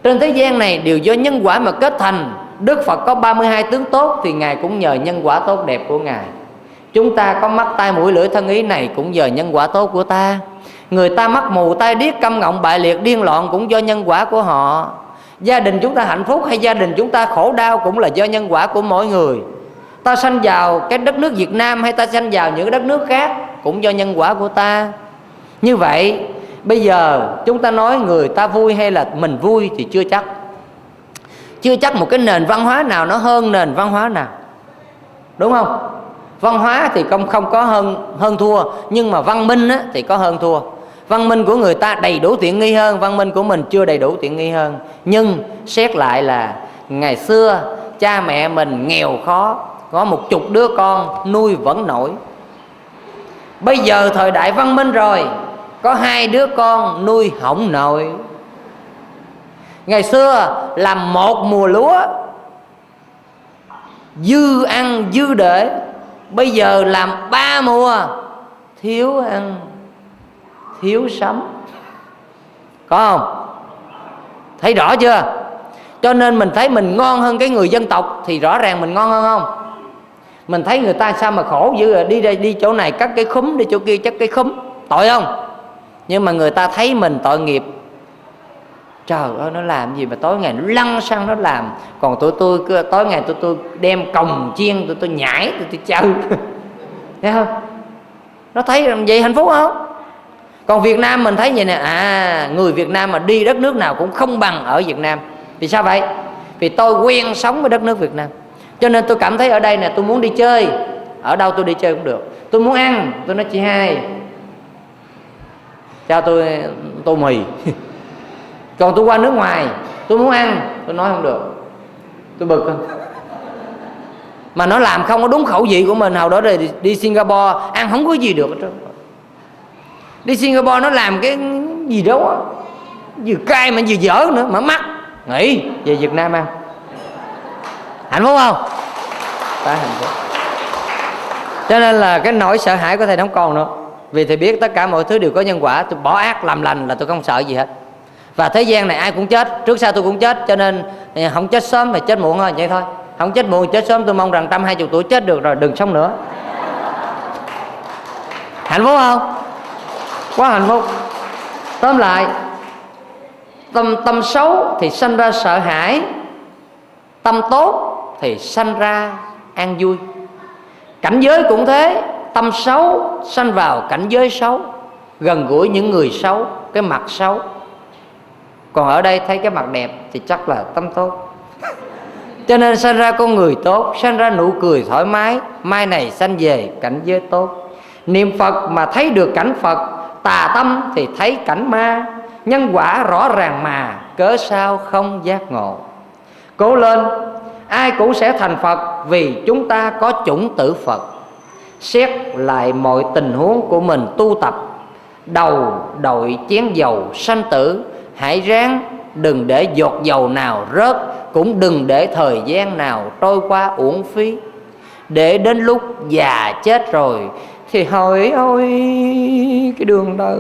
S1: trên thế gian này đều do nhân quả mà kết thành. Đức Phật có 32 tướng tốt Thì Ngài cũng nhờ nhân quả tốt đẹp của Ngài. Chúng ta có mắt tai mũi lưỡi thân ý này Cũng nhờ nhân quả tốt của ta. Người ta mắc mù tai điếc câm ngọng bại liệt, điên loạn Cũng do nhân quả của họ. Gia đình chúng ta hạnh phúc hay gia đình chúng ta khổ đau Cũng là do nhân quả của mỗi người. Ta sanh vào cái đất nước Việt Nam Hay ta sanh vào những đất nước khác Cũng do nhân quả của ta. Như vậy, bây giờ chúng ta nói người ta vui hay là mình vui thì chưa chắc. Chưa chắc một cái nền văn hóa nào nó hơn nền văn hóa nào. Đúng không? Văn hóa thì không không có hơn hơn thua nhưng mà văn minh á, thì có hơn thua. Văn minh của người ta đầy đủ tiện nghi hơn văn minh của mình chưa đầy đủ tiện nghi hơn. Nhưng xét lại là ngày xưa cha mẹ mình nghèo khó có một chục đứa con nuôi vẫn nổi. Bây giờ thời đại văn minh rồi có hai đứa con nuôi hỏng nổi. Ngày xưa làm một mùa lúa dư ăn dư để bây giờ làm ba mùa, thiếu ăn, thiếu sắm. Có không? Thấy rõ chưa? Cho nên mình thấy mình ngon hơn cái người dân tộc thì rõ ràng mình ngon hơn không? Mình thấy người ta sao mà khổ dữ rồi đi đây, đi chỗ này, cắt cái khúm, đi chỗ kia chắc cái khúm. Tội không? Nhưng mà người ta thấy mình tội nghiệp trời ơi, nó làm gì mà tối ngày nó lăn xăng nó làm. Còn tụi tôi tối ngày tụi tôi đem còng chiên, tụi tôi nhảy, tụi tôi chơi. Thấy không? Nó thấy vậy hạnh phúc không? Còn Việt Nam mình thấy vậy nè. À người Việt Nam mà đi đất nước nào cũng không bằng ở Việt Nam. Vì sao vậy? Vì tôi quen sống với đất nước Việt Nam. Cho nên tôi cảm thấy ở đây nè, tôi muốn đi chơi. Ở đâu tôi đi chơi cũng được. Tôi muốn ăn. Tôi nói, chị hai, cho tôi tô mì. còn tôi qua nước ngoài, tôi muốn ăn. Tôi nói không được. Tôi bực không mà nó làm không có đúng khẩu vị của mình. Hồi đó rồi đi Singapore, ăn không có gì được hết trơn. Đi Singapore nó làm cái gì đó vừa cay mà vừa dở nữa mà mắc nghỉ, về Việt Nam ăn. Hạnh phúc không? Ta hạnh phúc. Cho nên là cái nỗi sợ hãi của thầy không còn nữa. Vì thầy biết tất cả mọi thứ đều có nhân quả. Tôi bỏ ác làm lành là tôi không sợ gì hết và thế gian này ai cũng chết, trước sau tôi cũng chết, cho nên à, không chết sớm mà chết muộn thôi, vậy thôi. Không chết muộn chết sớm, tôi mong rằng trăm hai chục tuổi chết được rồi đừng sống nữa. Hạnh phúc không? Quá hạnh phúc. Tóm lại, tâm tâm xấu thì sanh ra sợ hãi, tâm tốt thì sanh ra an vui. Cảnh giới cũng thế, tâm xấu sanh vào cảnh giới xấu, gần gũi những người xấu, cái mặt xấu còn ở đây thấy cái mặt đẹp thì chắc là tâm tốt. Cho nên sanh ra con người tốt, sanh ra nụ cười thoải mái, mai này sanh về cảnh giới tốt. Niệm phật mà thấy được cảnh phật, tà tâm thì thấy cảnh ma. Nhân quả rõ ràng mà, cớ sao không giác ngộ? Cố lên, ai cũng sẽ thành phật vì chúng ta có chủng tử phật. Xét lại mọi tình huống của mình tu tập, đầu đội chén dầu sanh tử hãy ráng đừng để giọt dầu nào rớt cũng đừng để thời gian nào trôi qua uổng phí. Để đến lúc già chết rồi thì hỏi ôi cái đường đời.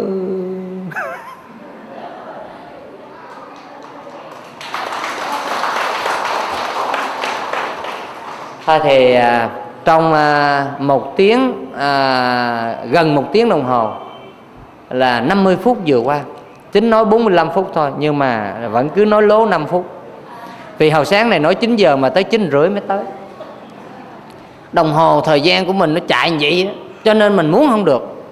S1: Thôi à, thì à, trong à, một tiếng à, gần một tiếng đồng hồ là 50 phút vừa qua tính nói 45 phút thôi, nhưng mà vẫn cứ nói lố 5 phút. Vì hồi sáng này nói 9 giờ mà tới 9 rưỡi mới tới. Đồng hồ thời gian của mình nó chạy như vậy đó. cho nên mình muốn không được.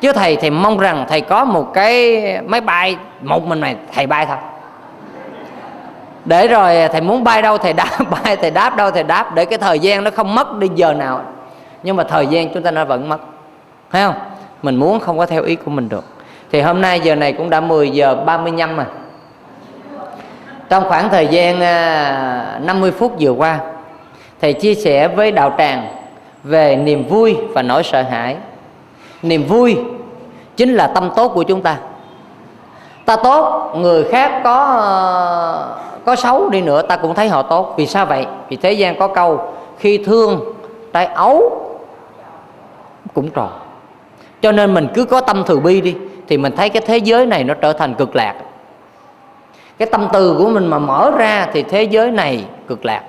S1: Chứ thầy thì mong rằng thầy có một cái máy bay, một mình này thầy bay thôi. Để rồi thầy muốn bay đâu thầy đáp, bay thầy đáp, đâu thầy đáp, để cái thời gian nó không mất đi giờ nào. Nhưng mà thời gian chúng ta nó vẫn mất. Thấy không? Mình muốn không có theo ý của mình được thì hôm nay giờ này cũng đã 10 giờ 35 mà trong khoảng thời gian à, 50 phút vừa qua, thầy chia sẻ với đạo tràng về niềm vui và nỗi sợ hãi. Niềm vui chính là tâm tốt của chúng ta. Ta tốt, người khác có có xấu đi nữa, ta cũng thấy họ tốt. Vì sao vậy? Vì thế gian có câu, khi thương, tay ấu cũng tròn. Cho nên mình cứ có tâm từ bi đi thì mình thấy cái thế giới này nó trở thành cực lạc. Cái tâm từ của mình mà mở ra thì thế giới này cực lạc.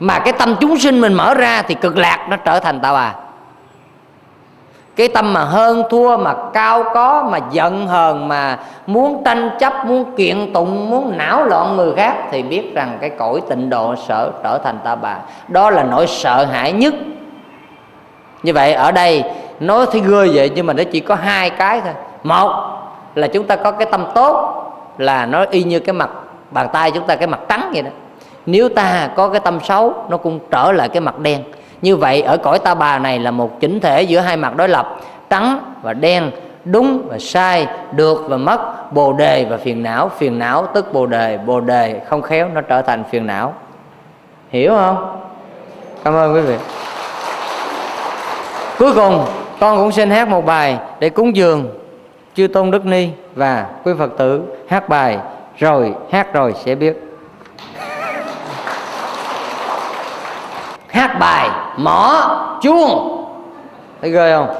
S1: Mà cái tâm chúng sinh mình mở ra thì cực lạc nó trở thành tạo bà cái tâm mà hơn thua, mà cao có, mà giận hờn, mà muốn tranh chấp, muốn kiện tụng, muốn não loạn người khác thì biết rằng cái cõi tịnh độ sợ trở thành ta bà. Đó là nỗi sợ hãi nhất như vậy ở đây nói thì ghê vậy nhưng mà nó chỉ có hai cái thôi. Một là chúng ta có cái tâm tốt, là nó y như cái mặt bàn tay chúng ta, cái mặt trắng vậy đó. Nếu ta có cái tâm xấu, nó cũng trở lại cái mặt đen. Như vậy ở cõi ta bà này là một chỉnh thể giữa hai mặt đối lập, trắng và đen, đúng và sai, được và mất, bồ đề và phiền não. Phiền não tức bồ đề bồ đề không khéo nó trở thành phiền não. Hiểu không? Cảm ơn quý vị cuối cùng con cũng xin hát một bài để cúng dường chư tôn đức ni và quý phật tử. Hát bài rồi hát rồi sẽ biết. Hát bài mỏ chuông. Thấy ghê không?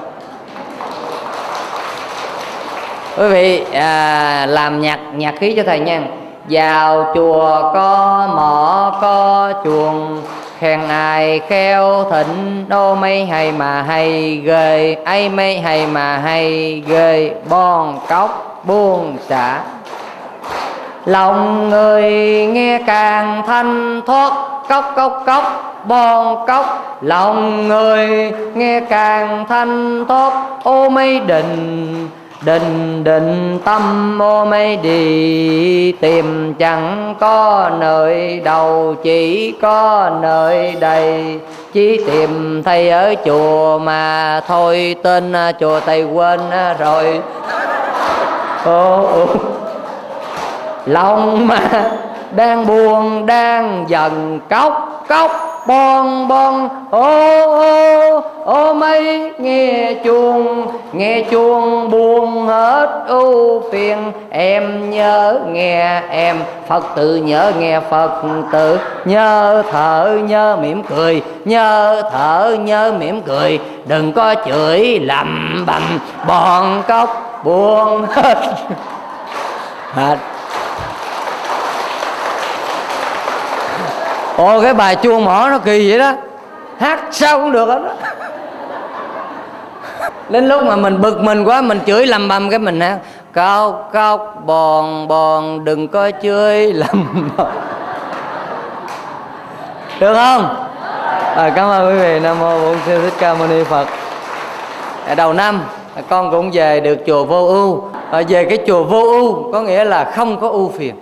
S1: Quý vị à, làm nhạc nhạc khí cho thầy nha. Vào chùa có mỏ có chuông khen ai khéo thịnh, đô mây hay mà hay ghê. Ấy mây hay mà hay ghê, bon cốc buông xả lòng người nghe càng thanh thoát cốc cốc cốc bon cốc lòng người nghe càng thanh thoát, ô mây đình định định tâm mô mây đi tìm chẳng có nơi đầu chỉ có nơi đây. Chỉ tìm thầy ở chùa mà thôi tên chùa thầy quên rồi. Ô, ô. lòng mà đang buồn đang dần cốc cốc bon bon ô ô ô mấy, nghe chuông nghe chuông buông hết ưu phiền. Em nhớ nghe, em phật tử nhớ nghe phật tử nhớ thở, nhớ mỉm cười, nhớ thở, nhớ mỉm cười. Đừng có chửi lầm bầm bon cốc buông hết. Hết. Ồ cái bài chuông mỏ nó kỳ vậy đó. Hát sao cũng được hết đó đến lúc mà mình bực mình quá mình chửi lầm bầm cái mình hát cao cao bòn bòn đừng có chơi lầm bầm. Được không? À, cảm ơn quý vị. Nam mô bổn sư thích ca mâu ni phật. À, đầu năm à, con cũng về được chùa vô ưu à, về cái chùa vô ưu có nghĩa là không có ưu phiền.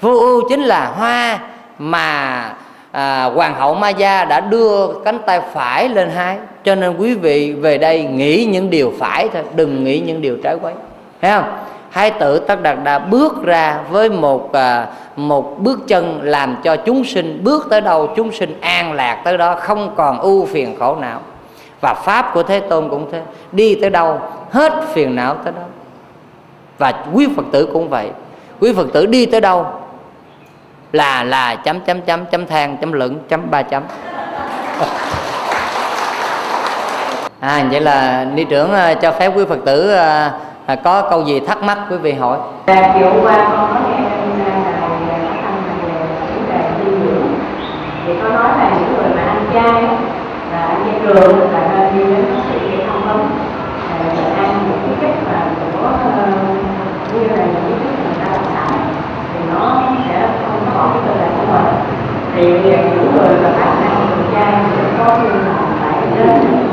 S1: Vô ưu chính là hoa mà à, hoàng hậu ma gia đã đưa cánh tay phải lên hái. Cho nên quý vị về đây nghĩ những điều phải thôi đừng nghĩ những điều trái quấy. Thấy không? Hai tử tất đạt đà bước ra với một à, một bước chân làm cho chúng sinh bước tới đâu chúng sinh an lạc tới đó không còn ưu phiền khổ não. Và pháp của thế tôn cũng thế đi tới đâu hết phiền não tới đó. Và quý phật tử cũng vậy. Quý phật tử đi tới đâu là là chấm chấm chấm chấm than chấm lửng chấm ba chấm. À vậy là ni trưởng ờ, cho phép quý phật tử uh, uh, có câu gì thắc mắc quý vị hỏi.
S2: Dạ chiều qua con có nghe là thầy thì có nói là những người mà ăn chay là ăn chay trường là nên đi đến bác sĩ để thăm vấn. Ờ, Và ăn những cái chất mà của ờ, như là những cái chất người ta làm sẵn thì nó còn cái cơ thể của mình. Thì những người mà phát ăn chay chay sẽ có như là phải đến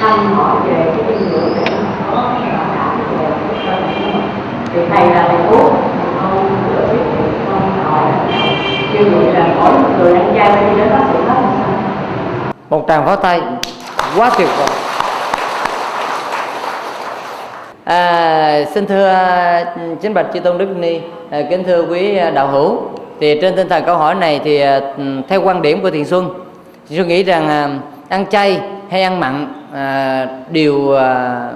S2: thăm hỏi về cái dinh dưỡng để có bảo đảm về cái cơ thể của mình. Thì thầy là thầy thuốc không được biết thì không hỏi như vậy là mỗi một người ăn chay đi đến bác sĩ hết
S1: một tràng pháo tay quá tuyệt vời. À, xin thưa ừ, chính bạch chư tôn đức ni à, kính thưa quý à, đạo hữu thì trên tinh thần câu hỏi này thì à, theo quan điểm của thiền xuân thiền xuân nghĩ rằng à, ăn chay hay ăn mặn à, đều à,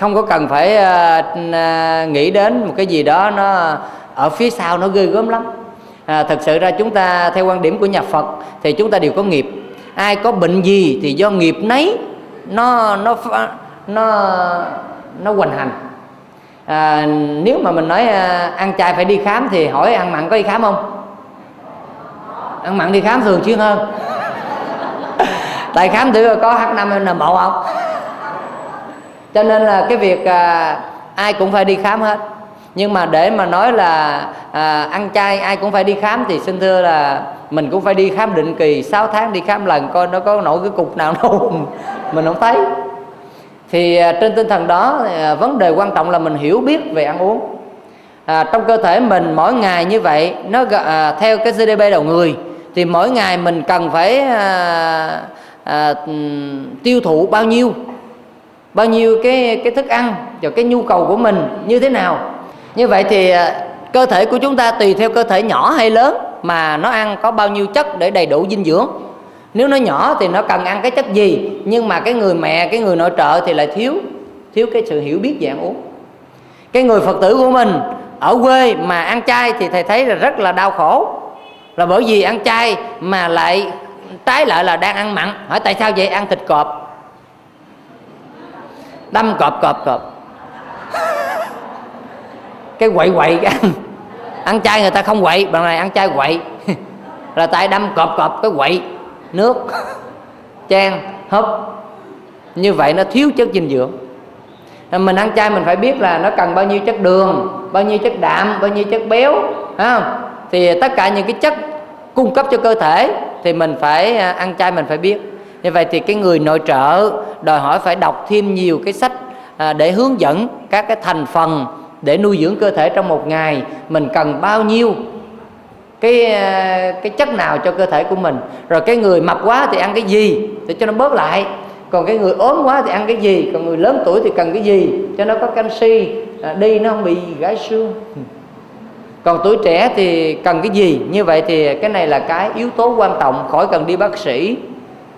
S1: không có cần phải à, à, nghĩ đến một cái gì đó nó ở phía sau nó ghê gớm lắm. À, thật sự ra chúng ta theo quan điểm của nhà Phật thì chúng ta đều có nghiệp. Ai có bệnh gì thì do nghiệp nấy nó nó nó nó hoành hành à, nếu mà mình nói à, ăn chay phải đi khám thì hỏi ăn mặn có đi khám không? Ăn mặn đi khám thường xuyên hơn tại khám thử có H5N1 không cho nên là cái việc à, ai cũng phải đi khám hết. Nhưng mà để mà nói là à, ăn chay ai cũng phải đi khám thì xin thưa là mình cũng phải đi khám định kỳ 6 tháng đi khám lần coi nó có nổi cái cục nào đâu mình không thấy thì à, trên tinh thần đó à, vấn đề quan trọng là mình hiểu biết về ăn uống. À, trong cơ thể mình mỗi ngày như vậy nó à, theo cái GDP đầu người thì mỗi ngày mình cần phải à, à, tiêu thụ bao nhiêu? Bao nhiêu cái cái thức ăn và cái nhu cầu của mình như thế nào? Như vậy thì à, cơ thể của chúng ta tùy theo cơ thể nhỏ hay lớn mà nó ăn có bao nhiêu chất để đầy đủ dinh dưỡng nếu nó nhỏ thì nó cần ăn cái chất gì? Nhưng mà cái người mẹ, cái người nội trợ thì lại thiếu thiếu cái sự hiểu biết về ăn uống. Cái người phật tử của mình ở quê mà ăn chay thì thầy thấy là rất là đau khổ. Là bởi vì ăn chay mà lại trái lại là đang ăn mặn. Hỏi tại sao vậy? Ăn thịt cọp. Đâm cọp cọp cọp. Cái quậy quậy cái ăn. Ăn chay người ta không quậy bằng này ăn chay quậy. Là tại đâm cọp cọp cái quậy nước chan húp. Như vậy nó thiếu chất dinh dưỡng. Mình ăn chay mình phải biết là nó cần bao nhiêu chất đường, bao nhiêu chất đạm, bao nhiêu chất béo, phải không? Thì tất cả những cái chất cung cấp cho cơ thể thì mình phải à, ăn chay mình phải biết. Như vậy thì cái người nội trợ đòi hỏi phải đọc thêm nhiều cái sách à, để hướng dẫn các cái thành phần để nuôi dưỡng cơ thể trong một ngày mình cần bao nhiêu cái ờ, cái chất nào cho cơ thể của mình. Rồi cái người mập quá thì ăn cái gì, để cho nó bớt lại. Còn cái người ốm quá thì ăn cái gì, còn người lớn tuổi thì cần cái gì, cho nó có canxi. À, đi nó không bị gãy xương. Còn tuổi trẻ thì cần cái gì? Như vậy thì cái này là cái yếu tố quan trọng khỏi cần đi bác sĩ.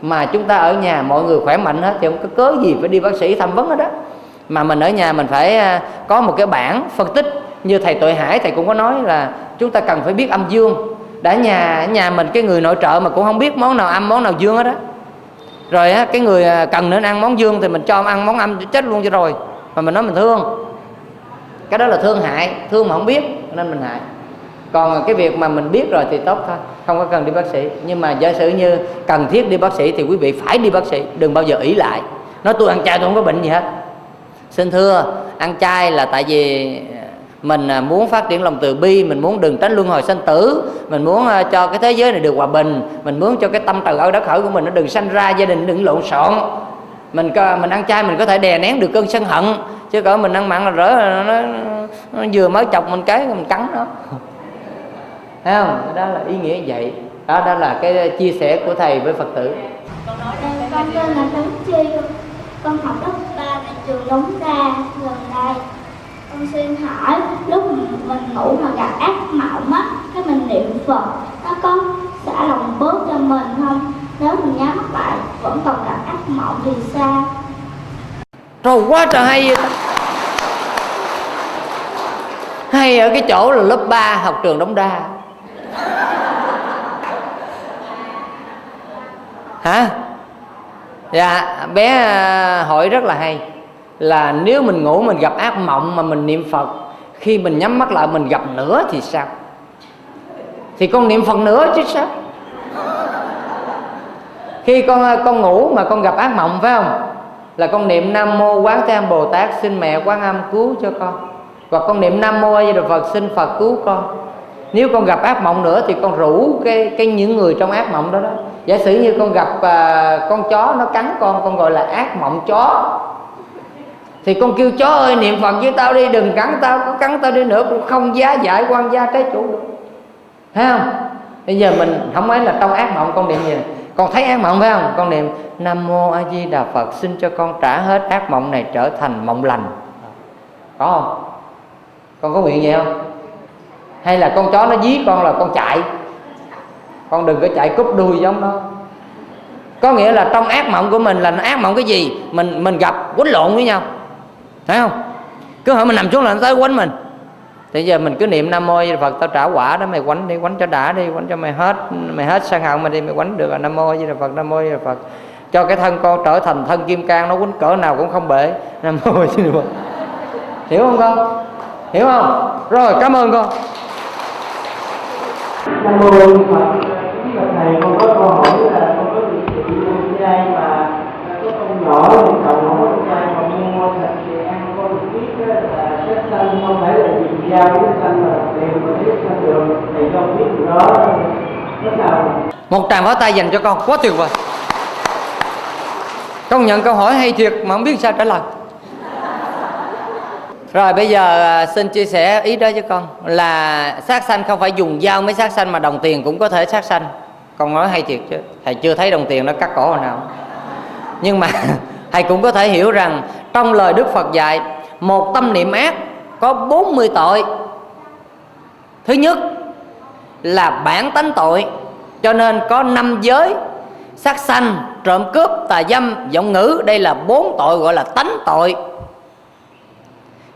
S1: Mà chúng ta ở nhà, mọi người khỏe mạnh hết thì không có cớ gì phải đi bác sĩ thăm vấn hết đó mà mình ở nhà mình phải ờ, có một cái bảng phân tích. Như thầy tội hải, thầy cũng có nói là chúng ta cần phải biết âm dương. Đã nhà nhà mình, cái người nội trợ mà cũng không biết món nào âm món nào dương hết á. Rồi á, cái người à, cần nên ăn món dương thì mình cho ông ăn món âm chết luôn cho rồi. Mà mình nói mình thương. Cái đó là thương hại, thương mà không biết, nên mình hại. Còn à, cái việc mà mình biết rồi thì tốt thôi, không có cần đi bác sĩ. Nhưng mà giả sử như cần thiết đi bác sĩ thì quý vị phải đi bác sĩ, đừng bao giờ ỷ lại. Nói tôi ăn chay tôi không có bệnh gì hết. Xin thưa, ăn chay là tại vì mình à, muốn phát triển lòng từ bi mình muốn đừng tránh luân hồi sanh tử. Mình muốn à, cho cái thế giới này được hòa bình. Mình muốn cho cái tâm từ ở đất khởi của mình nó đừng sanh ra gia đình đừng lộn xộn. Mình mình ăn chay mình có thể đè nén được cơn sân hận. Chứ cỡ mình ăn mặn là rỡ nó, nó, nó vừa mới chọc mình cái mình cắn nó. Thấy không? Đó là ý nghĩa vậy. Đó đó là cái chia sẻ của thầy với phật tử.
S3: Con tên là Tấn Chi con học lớp ba tại trường Đống Đa gần đây con xin hỏi, lúc mình ngủ mà gặp ác mộng á, cái mình niệm phật, nó có xả lòng bớt cho mình không? Nếu mình nhắm mắt lại, vẫn còn gặp ác mộng thì sao?
S1: Rồi quá trời hay vậy ta hay ở cái chỗ là lớp 3 học trường Đống Đa. Hả? Dạ bé à, hỏi rất là hay là nếu mình ngủ mình gặp ác mộng mà mình niệm phật khi mình nhắm mắt lại mình gặp nữa thì sao? Thì con niệm phật nữa chứ sao? Khi con con ngủ mà con gặp ác mộng phải không? Là con niệm nam mô quán thế âm bồ tát xin mẹ quán âm cứu cho con. Hoặc con niệm nam mô a di đà phật xin phật cứu con. Nếu con gặp ác mộng nữa thì con rủ cái cái những người trong ác mộng đó đó. Giả sử như con gặp à, con chó nó cắn con con gọi là ác mộng chó thì con kêu, chó ơi, niệm phật với tao đi, đừng cắn tao, có cắn tao đi nữa cũng không giá giải quan gia trái chủ được. Thấy không? Bây giờ mình không ấy là trong ác mộng con niệm gì con thấy ác mộng phải không? Con niệm, nam mô a di đà phật, xin cho con trả hết ác mộng này trở thành mộng lành. Có không? Con có nguyện vậy không? Hay là con chó nó dí con là con chạy? Con đừng có chạy cúp đuôi giống nó. Có nghĩa là trong ác mộng của mình là ác mộng cái gì? Mình mình gặp quấn lộn với nhau thấy không? Cứ hỏi mình nằm xuống là nó tới quánh mình. Thì giờ mình cứ niệm nam mô Di Đà phật, tao trả quả đó, mày quánh đi, quánh cho đã đi, quánh cho mày hết mày hết sang hận mày đi, mày quánh được là nam mô Di Đà phật, nam mô Di Đà phật. Cho cái thân con trở thành thân kim cang, nó quánh cỡ nào cũng không bể. Nam mô Di Đà phật. Hiểu không con? Hiểu không? Rồi, cảm ơn con.
S4: Nam mô di Phật. Thầy con có câu hỏi là con có địa chỉ con trai mà có con nhỏ thì chồng không có con trai mà mua thịt thì ăn con được biết á là sát sanh không sanh sanh con biết điều đó
S1: một tràng pháo tay dành cho con, quá tuyệt vời. Con nhận câu hỏi hay thiệt mà không biết sao trả lời. Rồi, bây giờ à, xin chia sẻ ý đó với con là sát sanh không phải dùng dao mới sát sanh mà đồng tiền cũng có thể sát sanh. Con nói hay thiệt chứ. Thầy chưa thấy đồng tiền nó cắt cổ hồi nào. Nhưng mà thầy cũng có thể hiểu rằng trong lời Đức Phật dạy, một tâm niệm ác có 40 tội. Thứ nhất là bản tánh tội, cho nên có năm giới, sát sanh, trộm cướp, tà dâm, giọng ngữ. Đây là bốn tội gọi là tánh tội.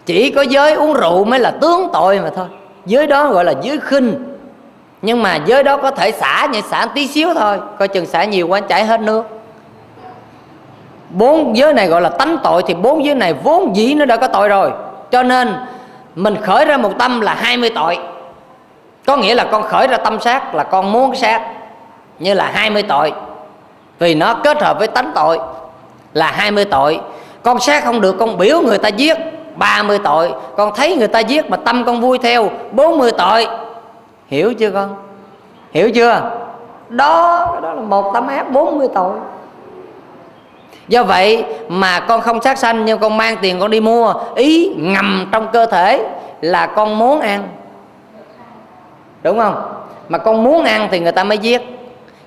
S1: Chỉ có giới uống rượu mới là tướng tội mà thôi. Giới đó gọi là giới khinh. Nhưng mà giới đó có thể xả như xả tí xíu thôi. Coi chừng xả nhiều quá chảy hết nước. Bốn giới này gọi là tánh tội, thì bốn giới này vốn dĩ nó đã có tội rồi. Cho nên mình khởi ra một tâm là 20 tội. Có nghĩa là con khởi ra tâm sát là con muốn sát, như là 20 tội. Vì nó kết hợp với tánh tội là 20 tội. Con sát không được, con biểu người ta giết 30 tội. Con thấy người ta giết mà tâm con vui theo 40 tội. Hiểu chưa con? Hiểu chưa? Đó đó là một tấm ác 40 tội do vậy mà con không sát sanh nhưng con mang tiền con đi mua. Ý ngầm trong cơ thể là con muốn ăn. Đúng không? Mà con muốn ăn thì người ta mới giết.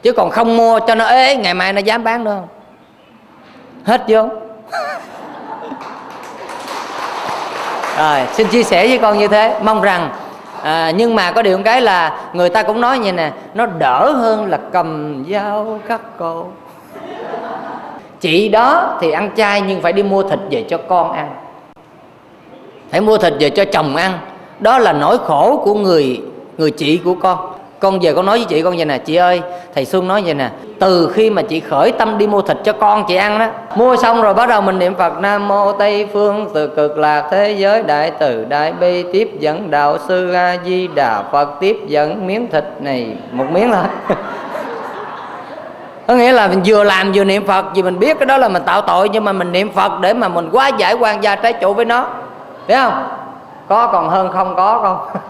S1: Chứ còn không mua cho nó ế ngày mai nó dám bán nữa không? Hết vô. Rồi xin chia sẻ với con như thế. Mong rằng à, nhưng mà có điều một cái là người ta cũng nói như nè nó đỡ hơn là cầm dao cắt cổ chị đó thì ăn chay nhưng phải đi mua thịt về cho con ăn. Phải mua thịt về cho chồng ăn. Đó là nỗi khổ của người người chị của con. Con về con nói với chị, con vậy nè, chị ơi, thầy xuân nói vậy nè, từ khi mà chị khởi tâm đi mua thịt cho con chị ăn đó, mua xong rồi bắt đầu mình niệm phật nam mô tây phương, từ cực lạc thế giới đại từ đại bi, tiếp dẫn đạo sư a di đà phật, tiếp dẫn miếng thịt này, một miếng thôi. có nghĩa là mình vừa làm vừa niệm phật, vì mình biết cái đó là mình tạo tội, nhưng mà mình niệm phật để mà mình quá giải quan gia trái chủ với nó. Biết không? Có còn hơn không? Có không?